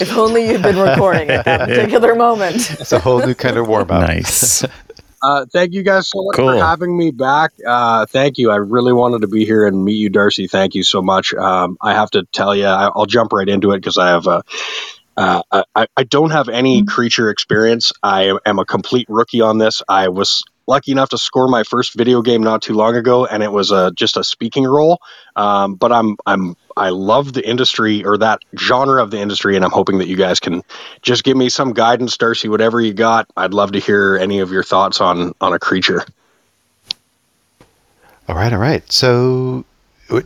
if only you'd been recording at that particular moment. It's a whole new kind of warm up. Nice. Uh, thank you guys so much Cool. for having me back. Uh, thank you. I really wanted to be here and meet you, D'Arcy. Thank you so much. Um, I have to tell you, I, I'll jump right into it because I have a. Uh, I, I don't have any creature experience. I am a complete rookie on this. I was lucky enough to score my first video game not too long ago, and it was a, just a speaking role. Um, but I'm I'm I love the industry or that genre of the industry, and I'm hoping that you guys can just give me some guidance, D'Arcy. Whatever you got, I'd love to hear any of your thoughts on on a creature. All right, all right. So,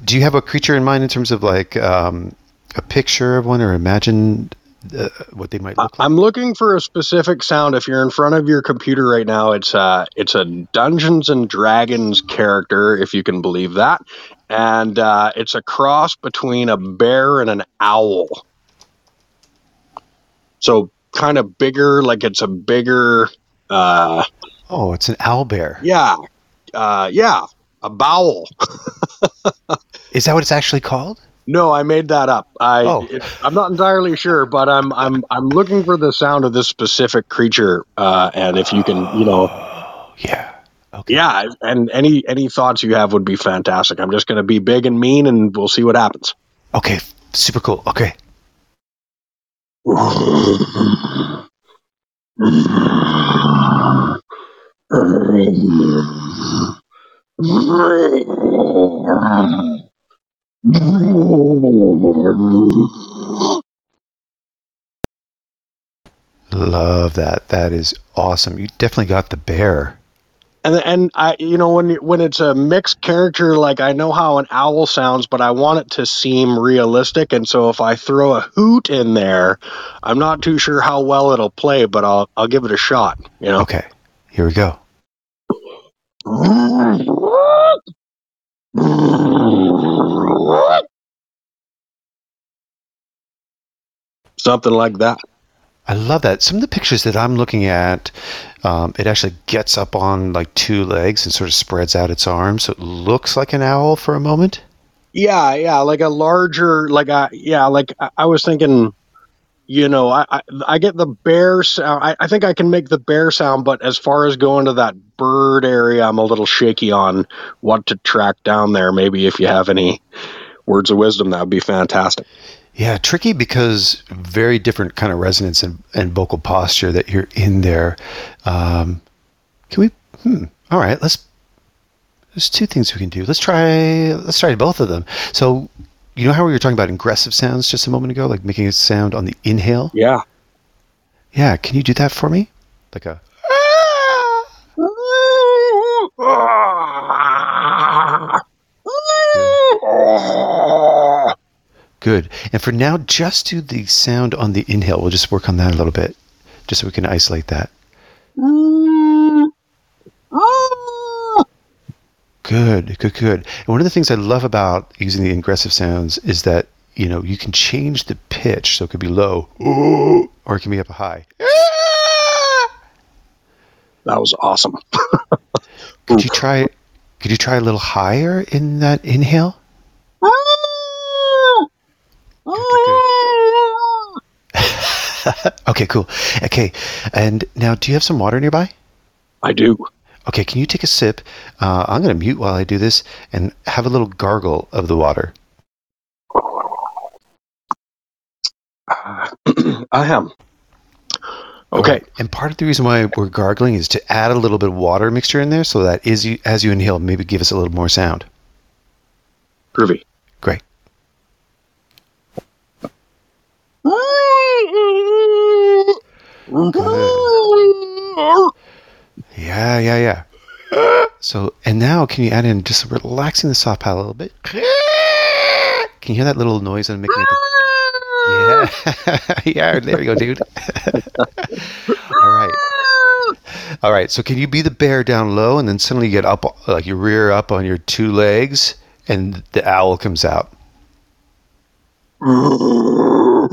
do you have a creature in mind in terms of like um, a picture of one or imagine uh, what they might look like? I'm looking for a specific sound. If you're in front of your computer right now, it's a it's a Dungeons and Dragons character, if you can believe that, and uh, it's a cross between a bear and an owl. So kind of bigger, like it's a bigger, uh, Oh, it's an owl bear. yeah, uh, yeah, a bowel. Is that what it's actually called? No, I made that up. I Oh. it, I'm not entirely sure, but I'm I'm I'm looking for the sound of this specific creature, uh, and if you can, you know, Yeah. Okay. yeah, and any any thoughts you have would be fantastic. I'm just going to be big and mean, and we'll see what happens. Okay. Super cool. Okay. Love that. That is awesome. You definitely got the bear. And and I, you know, when when it's a mixed character, like I know how an owl sounds, but I want it to seem realistic. And so if I throw a hoot in there, I'm not too sure how well it'll play, but I'll I'll give it a shot. You know. Okay. Here we go. Something like that. I love that. Some of the pictures that I'm looking at, um, it actually gets up on like two legs and sort of spreads out its arms. So it looks like an owl for a moment. Yeah, yeah, like a larger, like a yeah, like I, I was thinking. You know, I, I I get the bear sound. I, I think I can make the bear sound, but as far as going to that bird area, I'm a little shaky on what to track down there. Maybe if you have any words of wisdom, that would be fantastic. Yeah, tricky because very different kind of resonance and, and vocal posture that you're in there. Um, can we? Hmm. All right. Let's. There's two things we can do. Let's try. Let's try both of them. So, you know how we were talking about ingressive sounds just a moment ago, like making a sound on the inhale. Yeah. Yeah. Can you do that for me? Like a. Good. And for now, just do the sound on the inhale. We'll just work on that a little bit, just so we can isolate that. Mm. Ah. Good, good, good. And one of the things I love about using the ingressive sounds is that you know you can change the pitch, so it could be low, or it can be up high. Ah! That was awesome. Could you try? Could you try a little higher in that inhale? Ah! Okay, cool. Okay, and now, do you have some water nearby? I do. Okay, can you take a sip? Uh, I'm going to mute while I do this and have a little gargle of the water. I am. Okay. Alright, And part of the reason why we're gargling is to add a little bit of water mixture in there so that you, as you inhale, maybe give us a little more sound. Groovy. Great. Yeah, yeah, yeah. So, and now can you add in just relaxing the soft palate a little bit? Can you hear that little noise I'm making? Yeah, yeah. There you go, dude. All right, all right. So, can you be the bear down low, and then suddenly you get up, like you rear up on your two legs, and the owl comes out?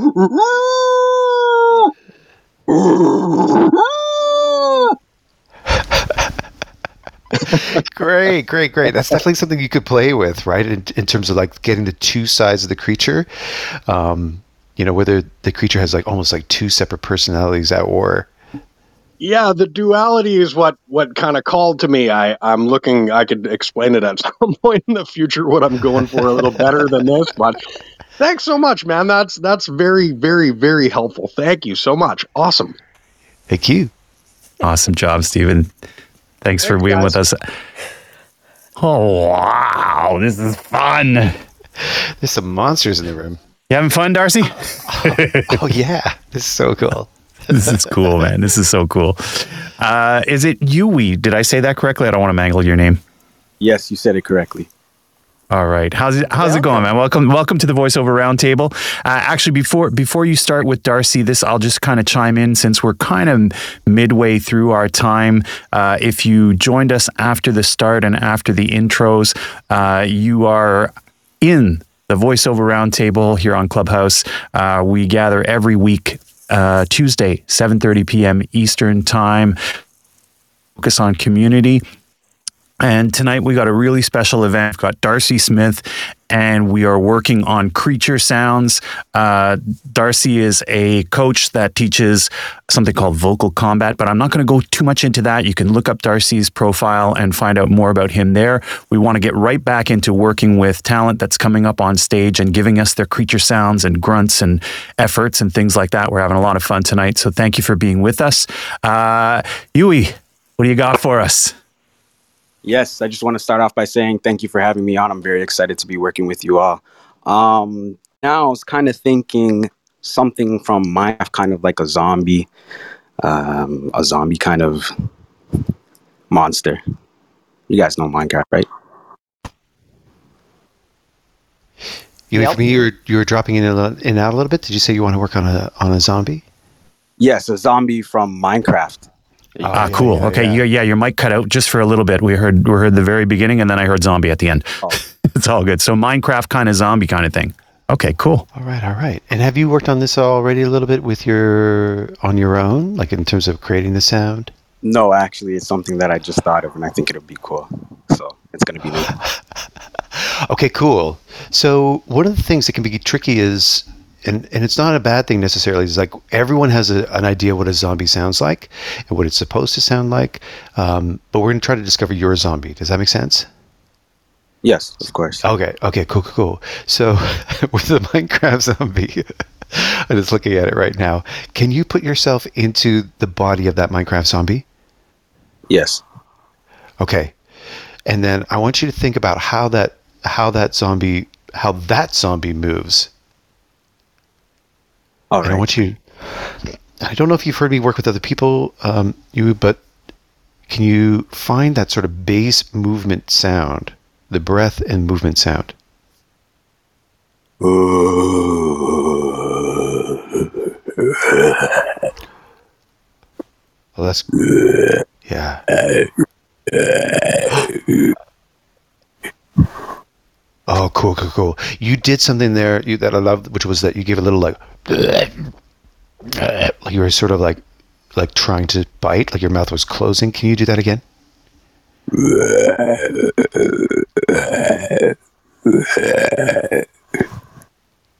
great, great, great. That's definitely something you could play with, right? In, in terms of like getting the two sides of the creature. Um, you know, whether the creature has like almost like two separate personalities at war. Yeah, the duality is what what kind of called to me. I I'm looking. I could explain it at some point in the future what I'm going for a little better than this, but. Thanks so much, man. That's that's very, very, very helpful. Thank you so much. Awesome. Thank you. Awesome job, Stephen. Thanks for being guys. with us. Oh, wow. This is fun. There's some monsters in the room. You having fun, D'Arcy? Oh yeah, this is so cool. this is cool, man. This is so cool. Uh, is it Yui? Did I say that correctly? I don't want to mangle your name. Yes, you said it correctly. All right. How's it how's it going, man? Welcome welcome to the voiceover roundtable. Uh, actually before before you start with D'Arcy, this I'll just kind of chime in since we're kind of midway through our time. Uh, if you joined us after the start and after the intros, uh, you are in the voiceover roundtable here on Clubhouse. Uh, we gather every week, uh, Tuesday, 7:30 p.m. Eastern time. Focus on community. And tonight we got a really special event. We've got D'Arcy Smith, and we are working on creature sounds. Uh, D'Arcy is a coach that teaches something called vocal combat, but I'm not going to go too much into that. You can look up D'Arcy's profile and find out more about him there. We want to get right back into working with talent that's coming up on stage and giving us their creature sounds and grunts and efforts and things like that. We're having a lot of fun tonight. So thank you for being with us. Uh, Yui, what do you got for us? Yes, I just want to start off by saying thank you for having me on. I'm very excited to be working with you all. Um, now I was kind of thinking something from Minecraft, kind of like a zombie, um, a zombie kind of monster. You guys know Minecraft, right? You Yep. me, you were you were dropping in and in and out a little bit. Did you say you want to work on a on a zombie? Yes, a zombie from Minecraft. Ah, yeah, cool. yeah, okay, yeah. yeah. yeah, your mic cut out just for a little bit. We heard we heard the very beginning, and then I heard zombie at the end. Oh. it's all good. So Minecraft kind of zombie kind of thing. Okay, cool. All right, all right. And have you worked on this already a little bit with your on your own, like in terms of creating the sound? No, actually, it's something that I just thought of, and I think it'll be cool. So it's gonna be neat. Okay, cool. So one of the things that can be tricky is, and, and it's not a bad thing necessarily, It's like everyone has a, an idea what a zombie sounds like and what it's supposed to sound like. Um, but we're going to try to discover your zombie. Does that make sense? Yes, of course. Okay, okay, cool, cool, cool. So with the Minecraft zombie, I'm just looking at it right now. Can you put yourself into the body of that Minecraft zombie? Yes. Okay. And then I want you to think about how that how that zombie how that zombie moves. All And I want you. I don't know if you've heard me work with other people, um, you, but can you find that sort of bass movement sound, the breath and movement sound? Well, that's yeah. Oh, cool, cool, cool. You did something there you, that I loved, which was that you gave a little like, like you were sort of like, like trying to bite, like your mouth was closing. Can you do that again?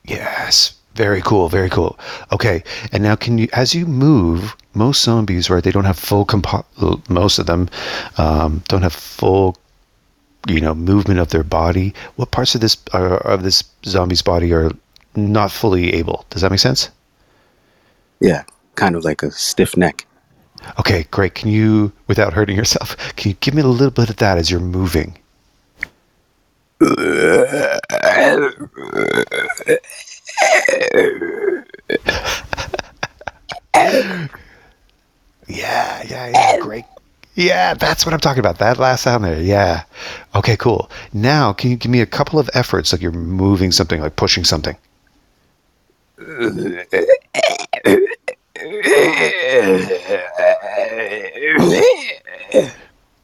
Yes, Very cool, very cool. Okay, and now can you, as you move, most zombies, right? They don't have full compo- Most of them um, don't have full, you know, movement of their body. What parts of this uh, of this zombie's body are not fully able? Does that make sense? Yeah, kind of like a stiff neck. Okay, great. Can you, without hurting yourself, can you give me a little bit of that as you're moving? Yeah, yeah, yeah. Great. Yeah, that's what I'm talking about. That last sound there. Yeah. Okay, cool. Now, can you give me a couple of efforts like you're moving something, like pushing something? Good,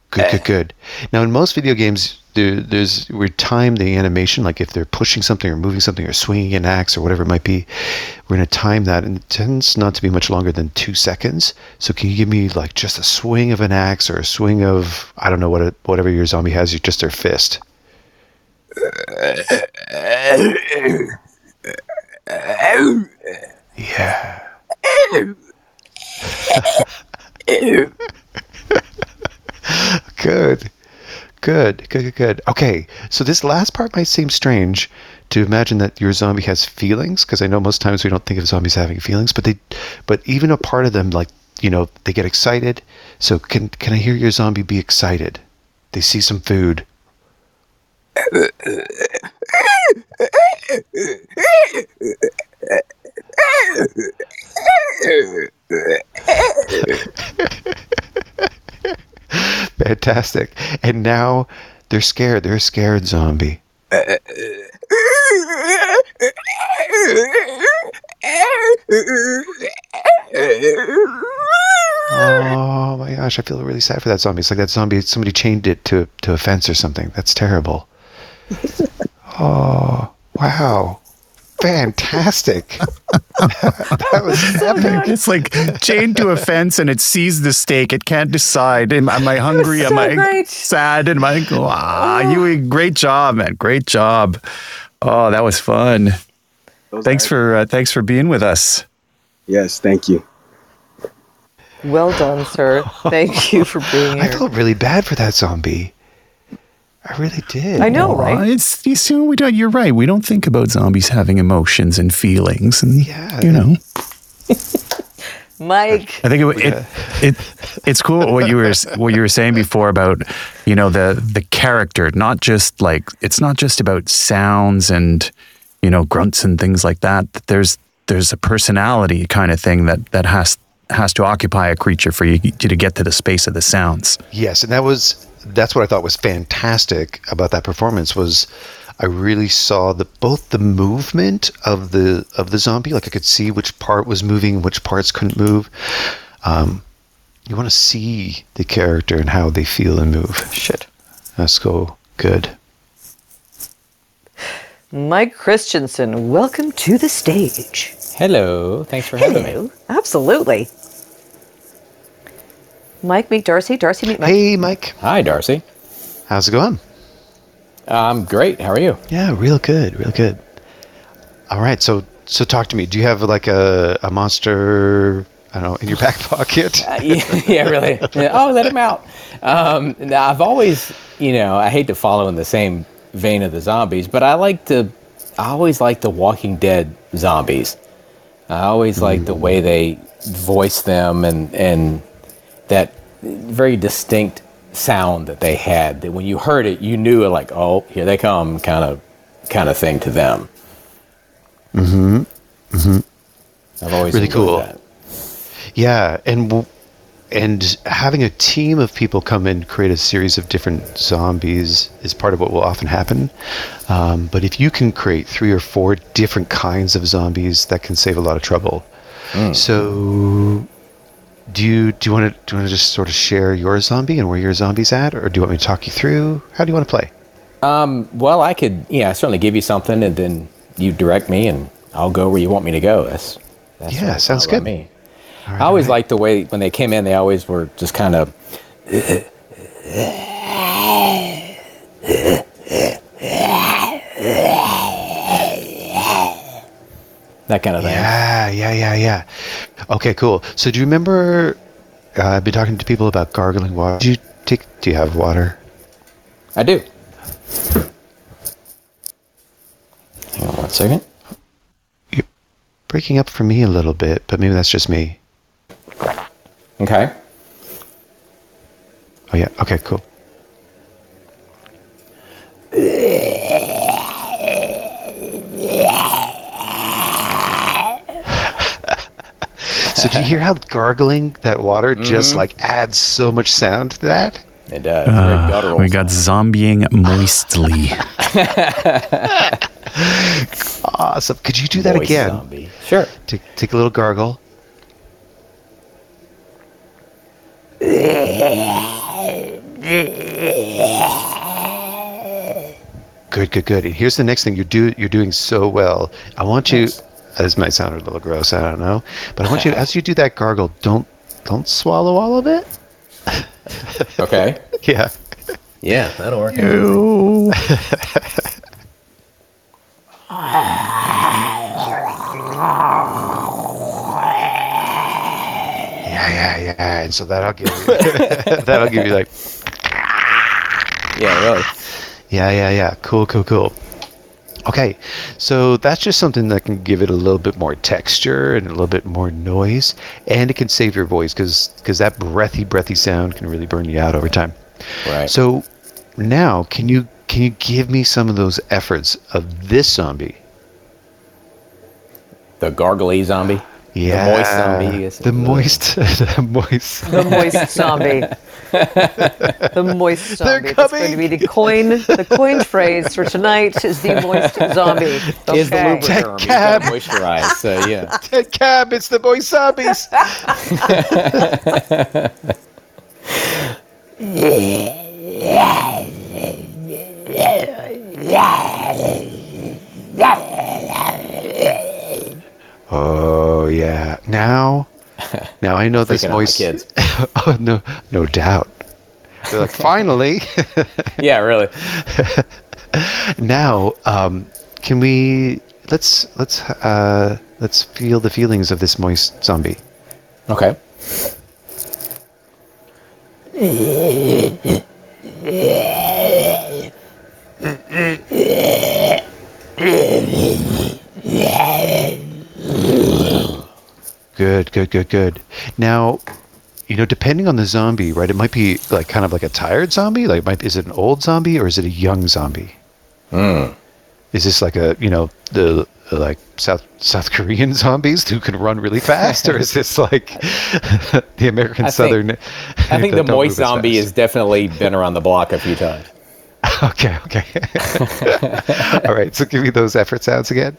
good, good. Now, in most video games, there, there's we time the animation, like if they're pushing something or moving something or swinging an axe or whatever it might be. We're going to time that, and it tends not to be much longer than two seconds. So, can you give me like just a swing of an axe or a swing of I don't know what it, whatever your zombie has, you just their fist. Yeah. good. Good, good, good, good. Okay, so this last part might seem strange to imagine that your zombie has feelings, because I know most times we don't think of zombies having feelings, but they, but even a part of them, like you know, they get excited. So can can I hear your zombie be excited? They see some food. Fantastic. And now they're scared. They're a scared zombie. Oh my gosh, I feel really sad for that zombie. It's like that zombie somebody chained it to to a fence or something. That's terrible. Oh, wow. Fantastic. that was epic. It's like chained to a fence and it sees the steak. It can't decide. Am, am I hungry? so am I great. sad? Am I? Ah, you great job, man. Great job. Oh, that was fun. Those Thanks are- for uh, thanks for being with us. Yes, thank you. Well done, sir. Thank you for being here. I felt really bad for that zombie. I really did. I know, Aw, right? It's you see, we don't. You're right. We don't think about zombies having emotions and feelings, and Yeah, you know. Mike. I think it, it, it it's cool what you were what you were saying before about you know the the character, not just like it's not just about sounds and you know grunts and things like that. There's there's a personality kind of thing that that has has to occupy a creature for you to get to the space of the sounds. Yes, and that was that's what I thought was fantastic about that performance was I really saw the both the movement of the of the zombie, like I could see which part was moving, which parts couldn't move. Um, you want to see the character and how they feel and move. Shit. That's cool. Good. Mike Christensen, welcome to the stage. Hello. Thanks for having me. Absolutely. Mike, meet D'Arcy. D'Arcy, meet Mike. Hey, Mike. Hi, D'Arcy. How's it going? I'm great. How are you? Yeah, real good, real good. All right, so so talk to me. Do you have like a, a monster? I don't know in your back pocket. Uh, yeah, yeah, really. Yeah, Oh, let him out. Um, now, I've always, you know, I hate to follow in the same vein of the zombies, but I like to, I always like the Walking Dead zombies. I always like the way they voice them and and that very distinct sound that they had. That when you heard it, you knew it like, oh, here they come, kind of, kind of thing to them. Mm-hmm. Mm-hmm. I've always Really cool. that. Yeah, and w- and having a team of people come and create a series of different zombies is part of what will often happen. Um, but if you can create three or four different kinds of zombies, that can save a lot of trouble. So, do you do you want to do you want to just sort of share your zombie and where your zombie's at, or do you want me to talk you through? How do you want to play? Um, well, I could, yeah, certainly give you something, and then you direct me, and I'll go where you want me to go. That's, that's Yeah, sounds good. Me. I always liked the way when they came in, they always were just kind of. That kind of thing. Yeah, yeah, yeah, yeah. Okay, cool. So do you remember? Uh, I've been talking to people about gargling water. Do you take? Do you have water? I do. Hang on one second. You're breaking up for me a little bit, but maybe that's just me. Okay. Oh yeah. Okay. Cool. So do you hear how gargling that water just Mm-hmm. like adds so much sound to that? It does. Uh, guttural. we got zombieing moistly. Awesome. Could you do that Moist again? zombie. Sure. Take, take a little gargle. Good, good, good. And here's the next thing you do. You're doing so well. I want you. This might sound a little gross. I don't know, but I want you as you do that gargle. Don't don't swallow all of it. Okay. Yeah. Yeah, that'll work. Ew. Yeah, yeah, yeah. And so that'll give you that'll give you like Yeah, really. Yeah, yeah, yeah. Cool, cool, cool. Okay, so that's just something that can give it a little bit more texture and a little bit more noise, and it can save your voice because because that breathy, breathy sound can really burn you out over time. Right. So now, can you can you give me some of those efforts of this zombie? The gargly zombie. Yeah, The moist zombie. The moist, the moist. The moist zombie. the moist They're zombie. That's going to be the coin. The coined phrase for tonight is the moist zombie. Is the Okay. lubricant. You cab. gotta moisturize. So yeah. Ted Cab, it's the moist zombies. Oh yeah. Now, now I know this Freaking out my moist. kids. oh no, no doubt. They're like, finally. Yeah, really. now, um, can we? Let's let's uh, let's feel the feelings of this moist zombie. Okay. Good, good, good, good. Now, you know, depending on the zombie, right? It might be like kind of like a tired zombie. Like, might is it an old zombie or is it a young zombie? Is this like a you know the uh, like South South Korean zombies who can run really fast, or is this like the American I think- Southern? I think the don't moist zombie fast? has definitely been around the block a few times. Okay, okay. All right, so give me those effort sounds again.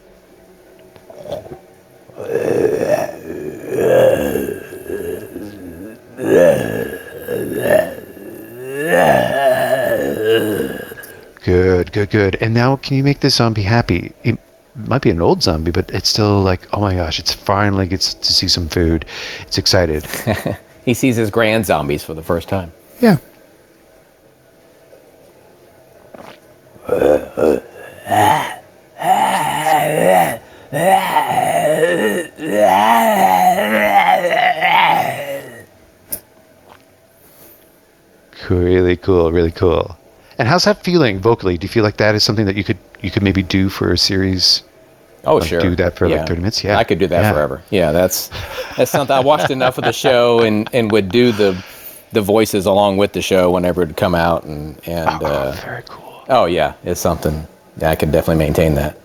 Good, good, good. And now, can you make this zombie happy? It might be an old zombie, but it's still like, oh my gosh, it's finally gets to see some food. It's excited. He sees his grand zombies for the first time. yeah. Really cool, really cool. And how's that feeling vocally? Do you feel like that is something that you could you could maybe do for a series? Oh, Like, sure. do that for, like, 30 minutes? Yeah. I could do that Yeah. forever. Yeah, that's that's something I watched enough of the show and and would do the the voices along with the show whenever it'd come out and and uh, Very cool. oh yeah, it's something yeah, I could definitely maintain that.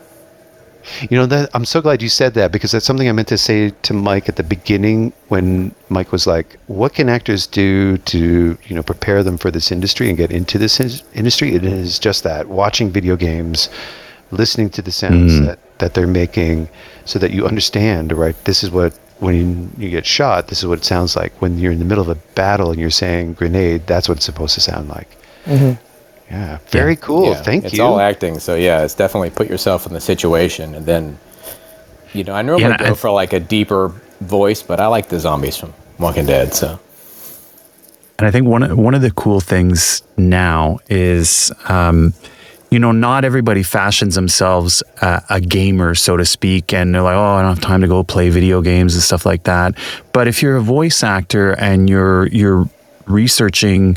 You know that I'm so glad you said that because that's something I meant to say to Mike at the beginning when Mike was like, "What can actors do to you know prepare them for this industry and get into this in- industry?" It is just that watching video games, listening to the sounds mm. that that they're making, so that you understand. Right, this is what when you get shot, this is what it sounds like. When you're in the middle of a battle and you're saying grenade, that's what it's supposed to sound like. Mm-hmm. Yeah, very cool. Yeah, Thank it's you. It's all acting, so yeah, it's definitely put yourself in the situation and then you know, I normally Yeah, go I- for like a deeper voice, but I like the zombies from Walking Dead, so And I think one one of the cool things now is, um, you know, not everybody fashions themselves uh, a gamer, so to speak, and they're like, oh, I don't have time to go play video games and stuff like that. But if you're a voice actor and you're you're researching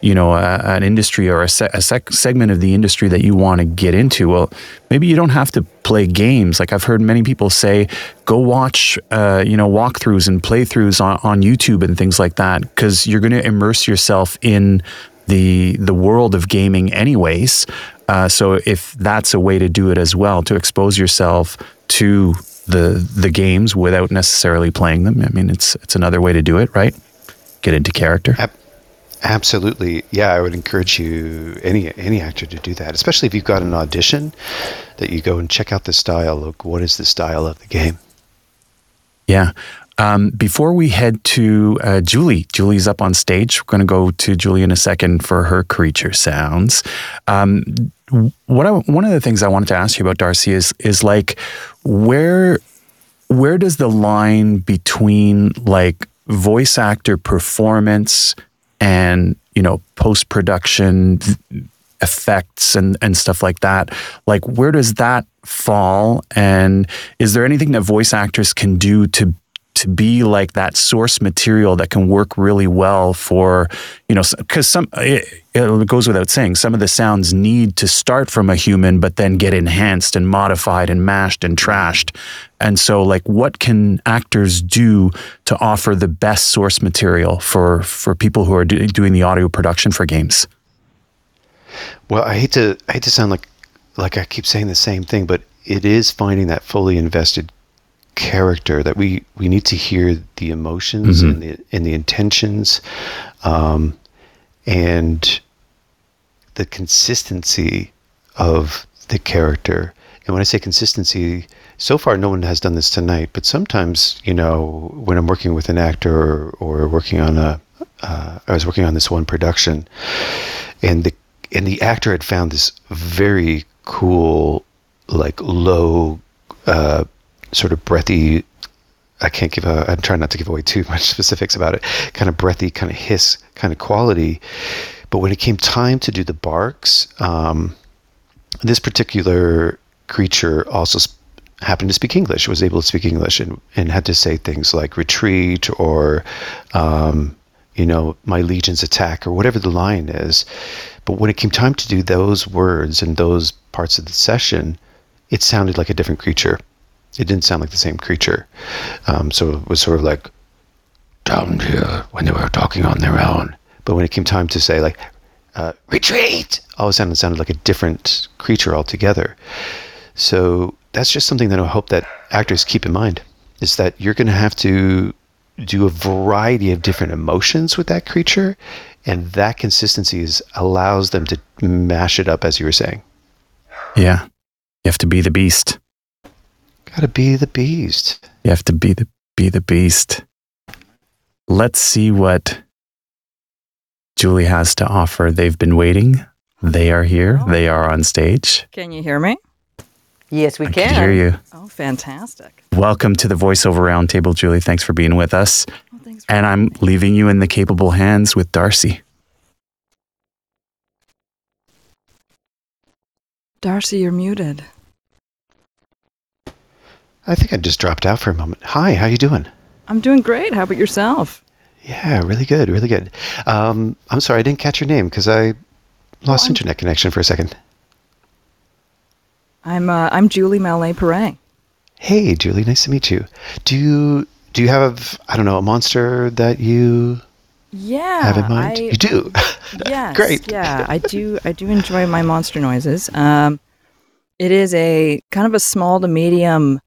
you know a, an industry or a, se- a sec- segment of the industry that you want to get into well maybe you don't have to play games. Like i've heard many people say go watch uh, you know walkthroughs and playthroughs on, on youtube and things like that because you're going to immerse yourself in the the world of gaming anyways. Uh, so if that's a way to do it as well to expose yourself to the the games without necessarily playing them i mean it's it's another way to do it right? Get into character Absolutely, yeah. I would encourage you, any any actor, to do that, especially if you've got an audition, that you go and check out the style. Look, what is the style of the game? Yeah. Um, before we head to uh, Julie, Julie's up on stage. We're going to go to Julie in a second for her creature sounds. Um, what I, one of the things I wanted to ask you about D'Arcy is is like where where does the line between like voice actor performance and you know post production effects and and stuff like that like where does that fall? And is there anything that voice actors can do to to be like that source material that can work really well for you know because some it, it, goes without saying some of the sounds need to start from a human but then get enhanced and modified and mashed and trashed. And so like what can actors do to offer the best source material for for people who are do, doing the audio production for games? Well i hate to i hate to sound like like i keep saying the same thing but it is finding that fully invested character that we we need to hear the emotions mm-hmm. and the and the intentions um, and the consistency of the character and when i say consistency so far no one has done this tonight but sometimes you know when i'm working with an actor or, or working on a uh, I was working on this one production and the and the actor had found this very cool like low uh, sort of breathy I can't give a I'm trying not to give away too much specifics about it. Kind of breathy, kind of hiss kind of quality. But when it came time to do the barks, um, this particular creature also sp- happened to speak English, was able to speak English, and, and had to say things like retreat or, um, you know, my legion's attack or whatever the line is. But when it came time to do those words and those parts of the session, it sounded like a different creature. It didn't sound like the same creature. Um, so it was sort of like down here when they were talking on their own. But when it came time to say like uh, retreat, all of a sudden it sounded like a different creature altogether. So that's just something that I hope that actors keep in mind is that you're going to have to do a variety of different emotions with that creature, and that consistency is, allows them to mash it up, as you were saying. Yeah, you have to be the beast. Gotta be the beast. You have to be the be the beast. Let's see what Julie has to offer. They've been waiting. They are here. Oh. They are on stage. Can you hear me? Yes, we I can. can hear you. Oh, fantastic. Welcome to the voiceover roundtable, Julie. Thanks for being with us. Oh, thanks and I'm leaving you in the capable hands with D'Arcy. D'Arcy, you're muted. I think I just dropped out for a moment. Hi, how are you doing? I'm doing great. How about yourself? Yeah, really good, really good. Um, I'm sorry, I didn't catch your name because I lost Oh, internet connection for a second. I'm uh, I'm Julie Malay Perret. Hey, Julie, nice to meet you. Do you do you have I don't know a monster that you Yeah, have in mind? I, you do. Yes, Great. Yeah, I do. I do enjoy my monster noises. Um, it is a kind of a small to medium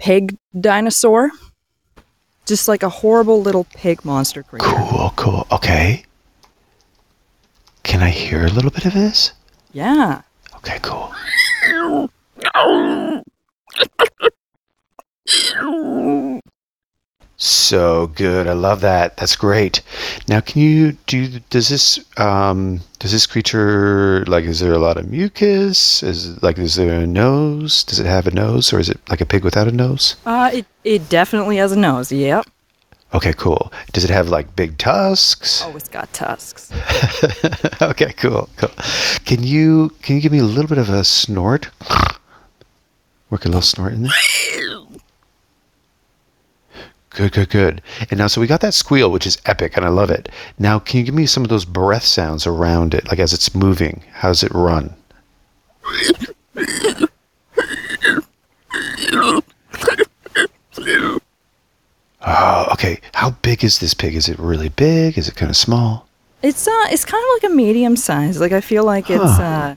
pig dinosaur, just like a horrible little pig monster creature. Cool, cool. Okay. Can I hear a little bit of this? Yeah. Okay, cool. So good. I love that. That's great. Now, can you do? Does this um does this creature like? Is there a lot of mucus? Is like is there a nose? Does it have a nose, or is it like a pig without a nose? Uh, it it definitely has a nose. Yep. Okay, cool. Does it have like big tusks? Always got tusks. okay, cool, cool. Can you can you give me a little bit of a snort? Work a little snort in there. Good, good, good. And now, so we got that squeal, which is epic, and I love it. Now, can you give me some of those breath sounds around it, like as it's moving? How does it run? Oh, okay. How big is this pig? Is it really big? Is it kind of small? It's uh, it's kind of like a medium size. Like I feel like it's Huh. uh,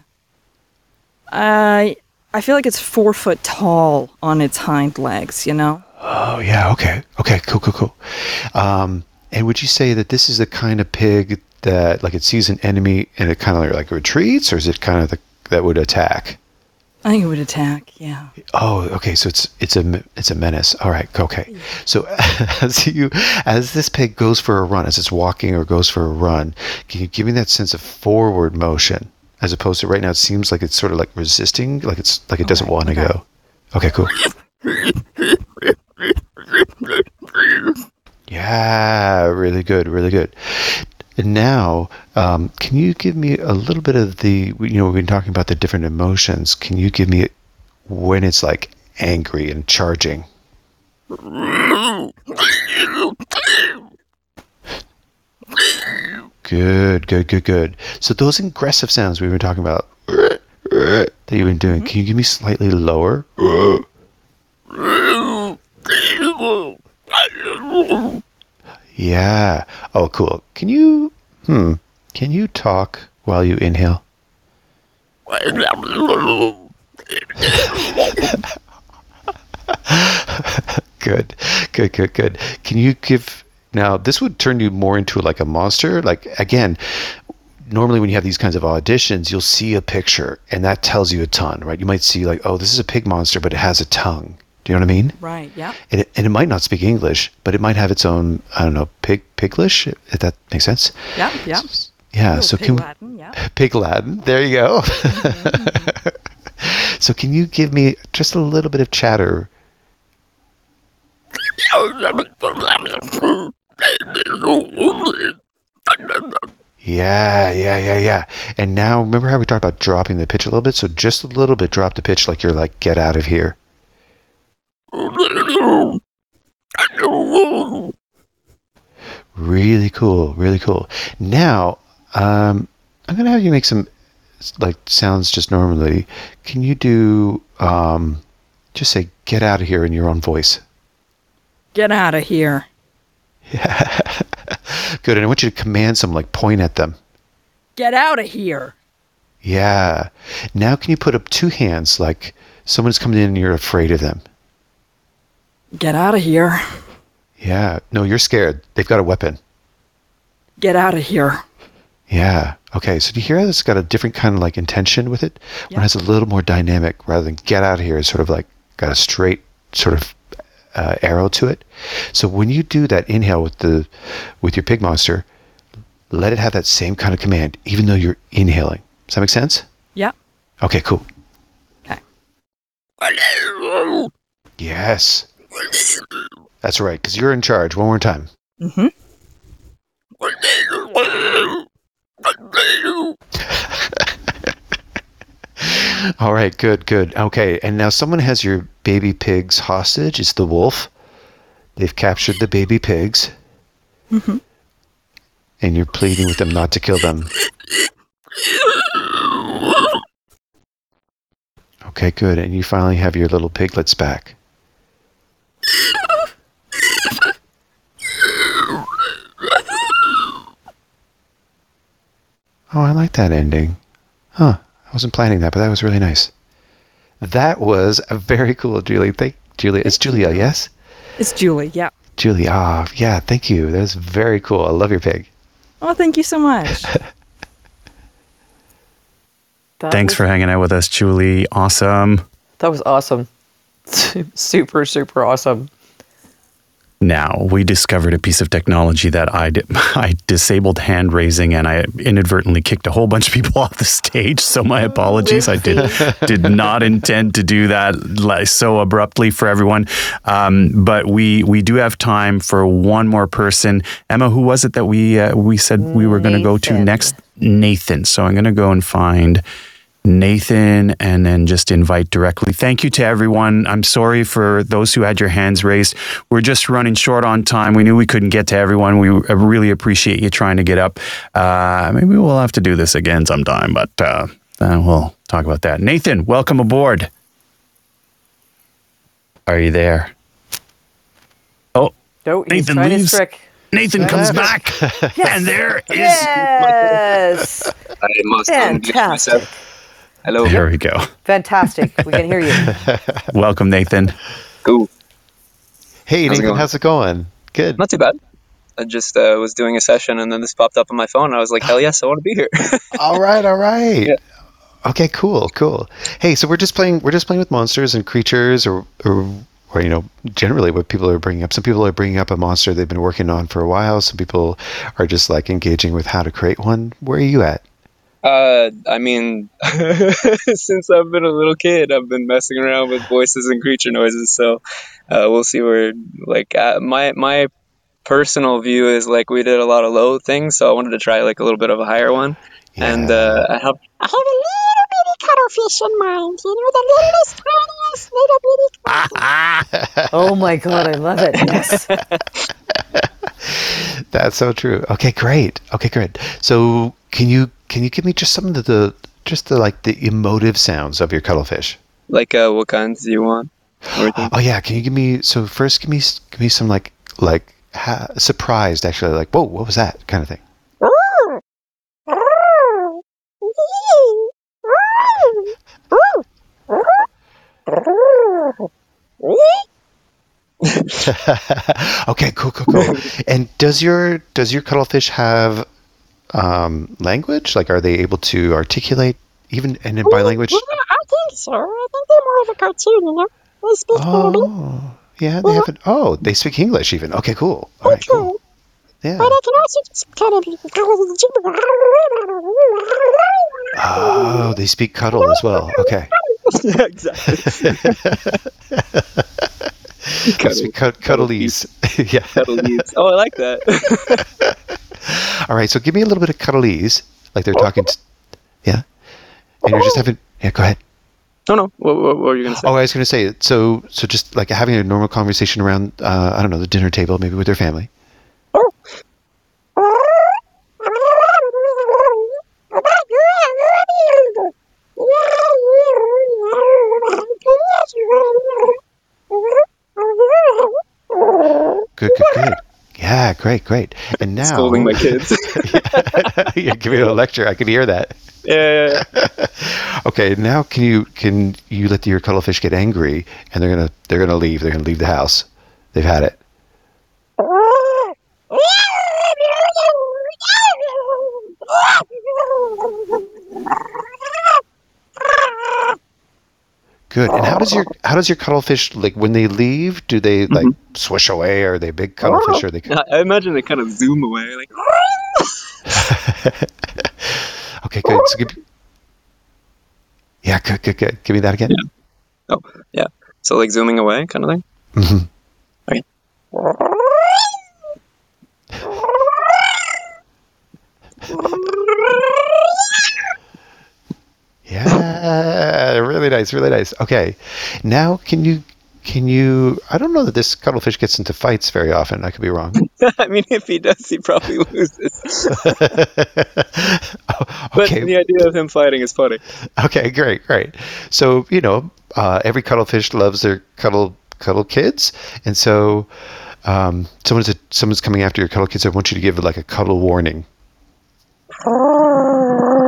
I I feel like it's four foot tall on its hind legs. You know. Oh, yeah. Okay. Okay. Cool. Cool. Cool. Um, and would you say that this is the kind of pig that, like, it sees an enemy and it kind of like retreats, or is it kind of the that would attack? I think it would attack. Yeah. Oh, okay. So it's it's a it's a menace. All right. Okay. So as you as this pig goes for a run, as it's walking or goes for a run, can you give me that sense of forward motion as opposed to right now? It seems like it's sort of like resisting, like it's like it doesn't want to go. Okay. Cool. Yeah, really good, really good. And now, um, can you give me a little bit of the, you know, we've been talking about the different emotions. Can you give me when it's like angry and charging? Good, good, good, good. So those aggressive sounds we've been talking about that you've been doing, can you give me slightly lower? Yeah. Oh, cool. Can you, hmm, can you talk while you inhale? good, good, good, good. Can you give, now this would turn you more into like a monster. Like, again, normally when you have these kinds of auditions, you'll see a picture and that tells you a ton, right? You might see like, oh, this is a pig monster, but it has a tongue. Do you know what I mean? Right. Yeah. and it, and it might not speak English, but it might have its own I don't know pig piglish if that makes sense. Yeah. Yeah. Yeah. Little so pig can Latin, yeah. pig Latin. There you go. Mm-hmm, mm-hmm. so can you give me just a little bit of chatter? Yeah, yeah, yeah, yeah. And now remember how we talked about dropping the pitch a little bit? So just a little bit drop the pitch like you're like get out of here. Really cool, really cool. Now, um, I'm gonna have you make some like sounds just normally. Can you do um, just say "get out of here" in your own voice? Get out of here. Good. And I want you to command some, like point at them. Get out of here. Yeah. Now, can you put up two hands like someone's coming in and you're afraid of them? Get out of here. Yeah. No, you're scared. They've got a weapon. Get out of here. Yeah. Okay. So do you hear how it's got a different kind of like intention with it? One has a little more dynamic rather than get out of here. It's sort of like got a straight sort of uh, arrow to it. So when you do that inhale with the with your pig monster, let it have that same kind of command, even though you're inhaling. Does that make sense? Yeah. Okay. Cool. Okay. Yes. That's right. Because you're in charge. One more time. Mm-hmm. All right, good, good. Okay, and now someone has your baby pigs hostage. It's the wolf. They've captured the baby pigs, Mm-hmm. and you're pleading with them not to kill them. Okay, good. And you finally have your little piglets back. Oh, I like that ending. Huh. I wasn't planning that, but that was really nice. That was a very cool, Julie. Thank Julia. It's Julia, yes? It's Julie. Yeah. Julie. Ah, yeah, thank you. That was very cool. I love your pig. Oh, thank you so much. Thanks for hanging out with us, Julie. Awesome. That was awesome. super, super awesome. Now. We discovered a piece of technology that I, di- I disabled hand raising and I inadvertently kicked a whole bunch of people off the stage. So my apologies. I did did not intend to do that like, so abruptly for everyone. Um, but we we do have time for one more person. Emma, who was it that we uh, we said we were going to go to next? Nathan. So I'm going to go and find. Nathan and then just invite directly. Thank you to everyone. I'm sorry for those who had your hands raised. We're just running short on time. We knew we couldn't get to everyone. We really appreciate you trying to get up. Uh, maybe we'll have to do this again sometime, but uh, uh, we'll talk about that. Nathan, welcome aboard. Are you there? Oh, No, he's Nathan trying leaves. trick. Nathan comes back, and there is. Yes. I must unmute Fantastic. Myself. Hello. There we go. Fantastic. We can hear you. Welcome, Nathan. Cool. Hey, How's Nathan, going? how's it going? Good. Not too bad. I just uh, was doing a session and then this popped up on my phone. I was like, hell yes, I want to be here. all right, all right. Yeah. Okay, cool, cool. Hey, so we're just playing. We're just playing with monsters and creatures, or, or, or you know, generally what people are bringing up. Some people are bringing up a monster they've been working on for a while. Some people are just like engaging with how to create one. Where are you at? Uh, I mean, since I've been a little kid, I've been messing around with voices and creature noises. So uh, we'll see where, like, uh, my my personal view is like we did a lot of low things. So I wanted to try like a little bit of a higher one. Yeah. And uh, I have I have a little bitty cuttlefish in mind, you know, the littlest, tiniest, little bitty cuttlefish. Oh my god, I love it. Yes. That's so true. Okay, great. Okay, great. So can you can you give me just some of the, the just the like the emotive sounds of your cuttlefish? like, uh, what kinds do you want? Oh yeah, can you give me so first give me give me some like like ha- surprised actually like whoa what was that kind of thing. okay, cool, cool, cool. and does your does your cuttlefish have um, language? Like, are they able to articulate even and then by language? Yeah, I think so. I think they're more of a cartoon, you know. They speak English. Oh, yeah, they have it. Oh, they speak English even. Okay, cool. All right, cool. Yeah. But I can also just kind of Oh, they speak cuddle as well. Okay. yeah, exactly. They speak cud- cuddlies. yeah. Cuddlies. Oh, I like that. All right, so give me a little bit of cuddlies, like they're talking. To, yeah. And you're just having. Yeah, go ahead. No, no. What, what, what were you gonna say? Oh, I was going to say so. So just like having a normal conversation around, uh, I don't know, the dinner table, maybe with their family. Good, good, good. Yeah, great, great. And now Scolding my kids. You're giving a lecture. I can hear that. Yeah, yeah, yeah. Okay, now can you can you let your cuttlefish get angry and they're gonna they're gonna leave. They're gonna leave the house. They've had it. Uh, Good. And how does your how does your cuttlefish like when they leave? Do they like swish away? Or are they big cuttlefish? Or they? I imagine they kind of zoom away, like. Okay, good. So give, yeah, good, good, good. Give me that again. Oh, yeah. So like zooming away, kind of thing. Mhm. Okay. Yeah, really nice, really nice. Okay, now can you can you? I don't know that this cuttlefish gets into fights very often. I could be wrong. I mean, if he does, he probably loses. But okay. the idea of him fighting is funny. Okay, great, great. So you know, uh, every cuttlefish loves their cuddle cuddle kids, and so um, someone's someone's coming after your cuddle kids. I want you to give like a cuddle warning.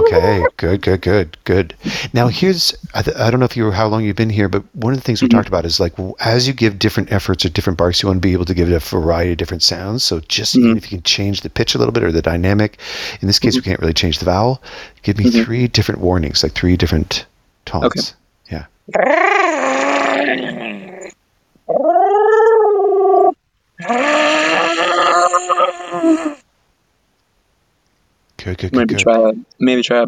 Okay, good, good, good, good. Now here's I, th- I don't know if you how long you've been here, but one of the things we mm-hmm. talked about is like as you give different efforts or different barks, you want to be able to give it a variety of different sounds. So just even if you can change the pitch a little bit or the dynamic. In this case, mm-hmm. we can't really change the vowel. Give me three different warnings, like three different tones. Okay. Yeah. Good, good, Maybe good. try. Maybe try.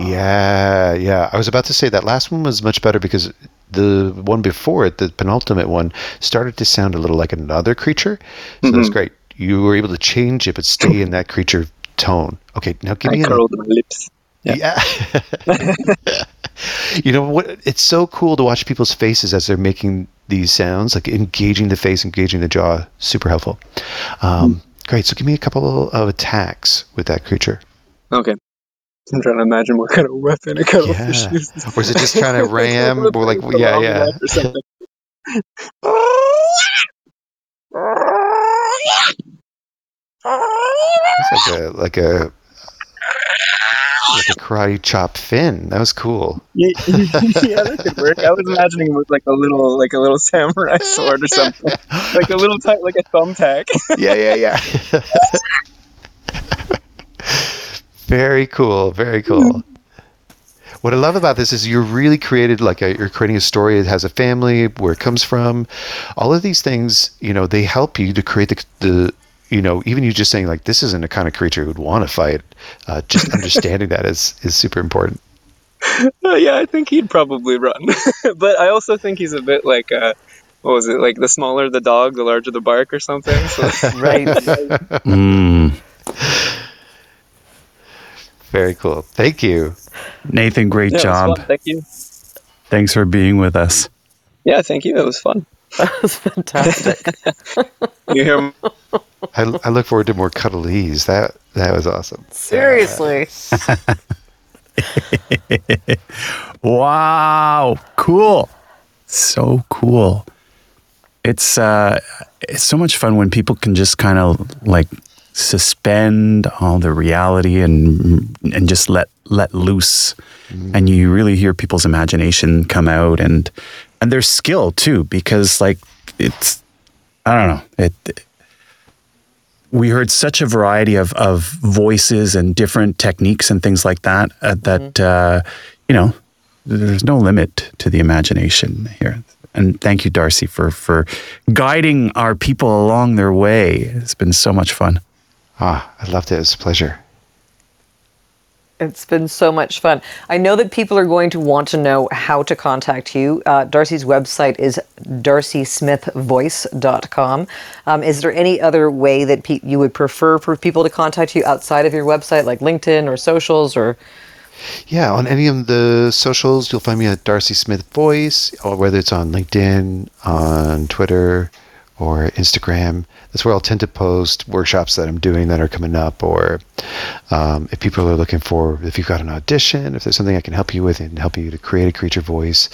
Yeah, yeah. I was about to say that last one was much better because the one before it, the penultimate one, started to sound a little like another creature. So that's Mhm. great. You were able to change it, but stay in that creature tone. Okay, now give I me curled my lips. Yeah. you know what? It's so cool to watch people's faces as they're making these sounds, like engaging the face, engaging the jaw. Super helpful. Um, Great. So give me a couple of attacks with that creature. Okay. I'm trying to imagine what kind of weapon a cuttlefish Yeah. uses. Or is it just trying to ram? Or like, yeah, yeah. Or something. It's like a like a like a karate chop fin. That was cool. yeah, that could work. I was imagining it with like a little, like a little samurai sword or something, like a little type, like a thumbtack. yeah, yeah, yeah. very cool. Very cool. What I love about this is you're really created like a, you're creating a story. It has a family, where it comes from. All of these things, you know, they help you to create the, the you know, even you just saying like this isn't the kind of creature who'd want to fight. Uh, just understanding that is is super important. Uh, yeah, I think he'd probably run, but I also think he's a bit like, uh, what was it? Like the smaller the dog, the larger the bark, or something. So, right. Mm. Very cool. Thank you. Nathan, great Yeah, job. Thank you. Thanks for being with us. Yeah, thank you. It was fun. That was fantastic. You hear? m- I, I look forward to more cuddlies. That that was awesome. Seriously. wow, cool. So cool. It's uh it's so much fun when people can just kind of like suspend all the reality and and just let let loose and you really hear people's imagination come out and and their skill too because like it's I don't know it we heard such a variety of, of voices and different techniques and things like that uh, that uh, you know there's no limit to the imagination here and thank you D'Arcy for for guiding our people along their way it's been so much fun Ah, I loved it. It was a pleasure. It's been so much fun. I know that people are going to want to know how to contact you. Uh, D'Arcy's website is darcysmithvoice.com. Um, is there any other way that pe- you would prefer for people to contact you outside of your website, like LinkedIn or socials or? Yeah, on any of the socials, you'll find me at Darcy Smith Voice, or whether it's on LinkedIn, on Twitter, or Instagram. That's where I'll tend to post workshops that I'm doing that are coming up, or um, if people are looking for, if you've got an audition, if there's something I can help you with and help you to create a creature voice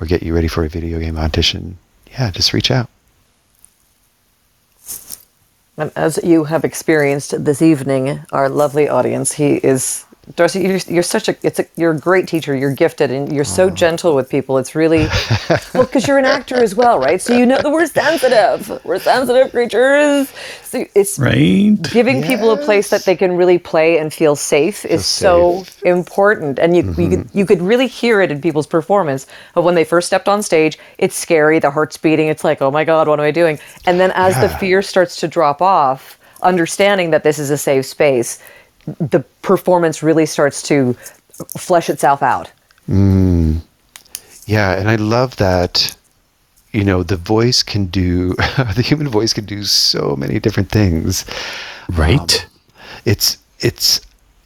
or get you ready for a video game audition, yeah, just reach out. And as you have experienced this evening, our lovely audience, he is D'Arcy. You're, you're such a it's a you're a great teacher. You're gifted, and you're so oh. gentle with people. It's really well because you're an actor as well, right? So you know that we're sensitive. We're sensitive creatures. So it's right giving people a place that they can really play and feel safe is so important. And you you, could, mm-hmm. you could really hear it in people's performance. But when they first stepped on stage, it's scary. The heart's beating. It's like, oh my god, what am I doing? And then as the fear starts to drop off, understanding that this is a safe space, the performance really starts to flesh itself out. Mm. Yeah, and I love that. You know, the voice can do the human voice can do so many different things. right It's it's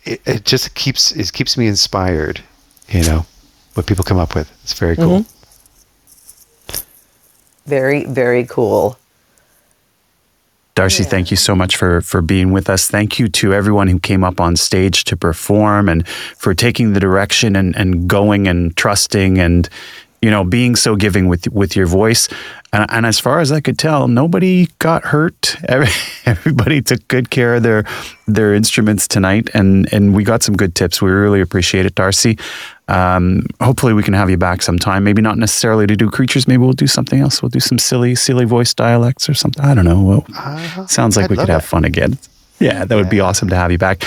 it, it just keeps it keeps me inspired. You know, what people come up with. It's very cool. Very, very cool. D'Arcy, thank you so much for for being with us. Thank you to everyone who came up on stage to perform and for taking the direction and, and going and trusting and you know being so giving with with your voice. And, and as far as I could tell, nobody got hurt. Every, everybody took good care of their their instruments tonight, and and we got some good tips. We really appreciate it, D'Arcy. Um, hopefully, we can have you back sometime. Maybe not necessarily to do creatures. Maybe we'll do something else. We'll do some silly, silly voice dialects or something. I don't know. Well, sounds like I'd we could have fun again. Yeah, that would be awesome to have you back.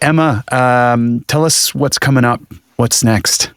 Emma, um, tell us what's coming up. What's next?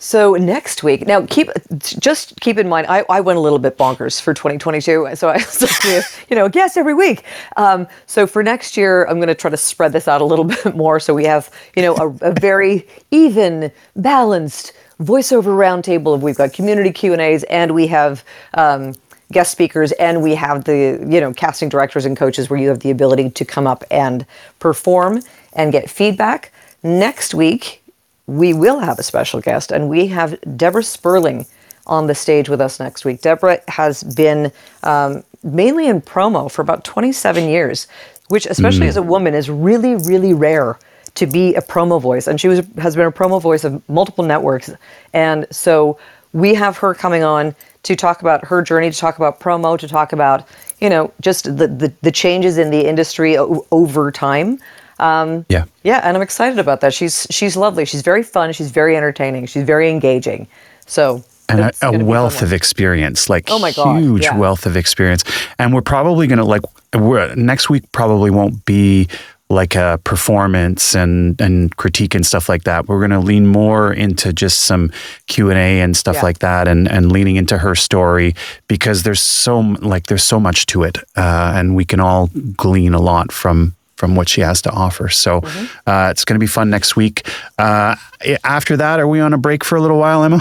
So next week, now keep just keep in mind, I, I went a little bit bonkers for 2022, so I was like, you know, guess every week. Um, so for next year, I'm going to try to spread this out a little bit more, so we have you know a, a very even, balanced voiceover roundtable. We've got community Q and A's, and we have. Um, guest speakers and we have the you know casting directors and coaches where you have the ability to come up and perform and get feedback next week we will have a special guest and we have deborah sperling on the stage with us next week. Deborah has been um, mainly in promo for about 27 years which especially Mm. as a woman is really really rare to be a promo voice. And she was has been a promo voice of multiple networks. And so we have her coming on to talk about her journey to talk about promo to talk about you know just the the, the changes in the industry o- over time um, Yeah. yeah and i'm excited about that she's she's lovely she's very fun she's very entertaining she's very engaging so and a, a wealth of experience, like Oh my God, huge yeah. wealth of experience. And we're probably going to like we're, next week probably won't be like a performance and and critique and stuff like that. We're going to lean more into just some Q and A and stuff Yeah. like that, and and leaning into her story because there's so like there's so much to it, uh, and we can all glean a lot from from what she has to offer. So uh, it's going to be fun next week. Uh, after that, are we on a break for a little while, Emma?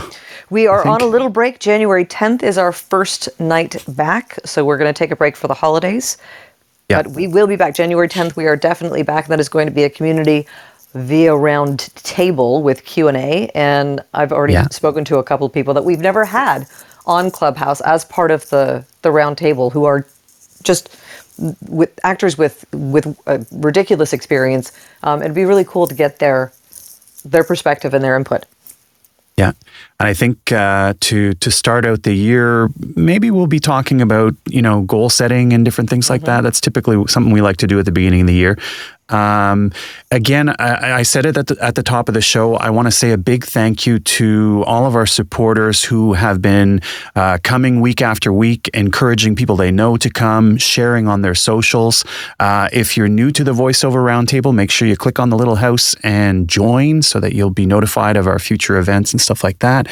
We are on a little break. January 10th is our first night back. So we're going to take a break for the holidays. Yeah. But we will be back January 10th. We are definitely back. That is going to be a community via round table with Q&A and I've already Yeah. spoken to a couple of people that we've never had on Clubhouse as part of the the round table who are just with actors with with a ridiculous experience. Um, it'd be really cool to get their their perspective and their input. Yeah, and I think uh, to to start out the year, maybe we'll be talking about you know goal setting and different things like that. That's typically something we like to do at the beginning of the year. Um, again, I, I said it at the, at the top of the show. I want to say a big thank you to all of our supporters who have been uh, coming week after week, encouraging people they know to come, sharing on their socials. Uh, if you're new to the voiceover roundtable, make sure you click on the little house and join so that you'll be notified of our future events and stuff like that.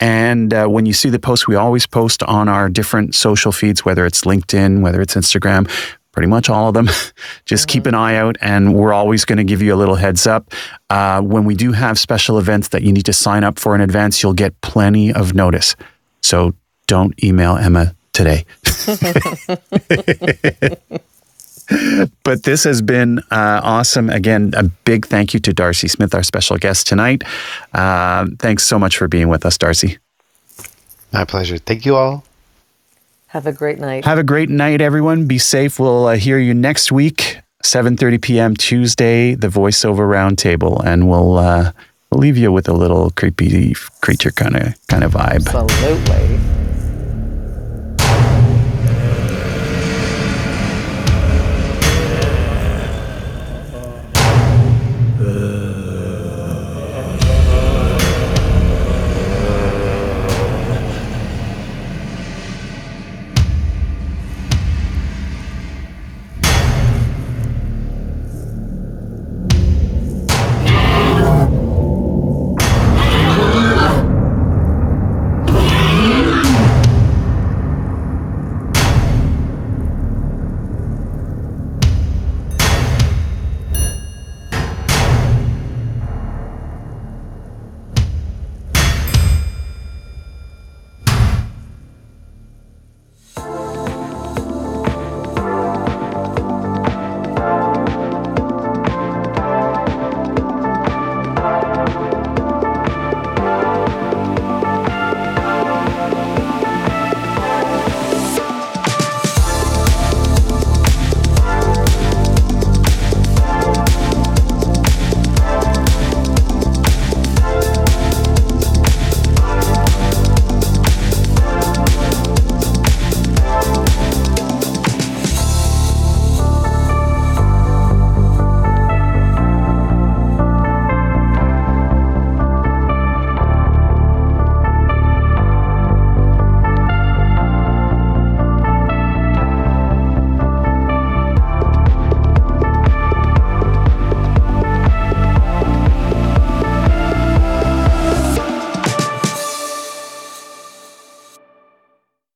And uh, when you see the posts, we always post on our different social feeds, whether it's LinkedIn, whether it's Instagram, pretty much all of them. Just keep an eye out, and we're always going to give you a little heads up. Uh, when we do have special events that you need to sign up for in advance, you'll get plenty of notice. So don't email Emma today. but this has been uh, awesome. Again, a big thank you to D'Arcy Smith, our special guest tonight. Uh, thanks so much for being with us, D'Arcy. My pleasure. Thank you all. Have a great night. Have a great night, everyone. Be safe. We'll uh, hear you next week, 7.30 p.m. Tuesday, the voiceover roundtable, and we'll uh, we'll leave you with a little creepy creature kind of kind of vibe. Absolutely.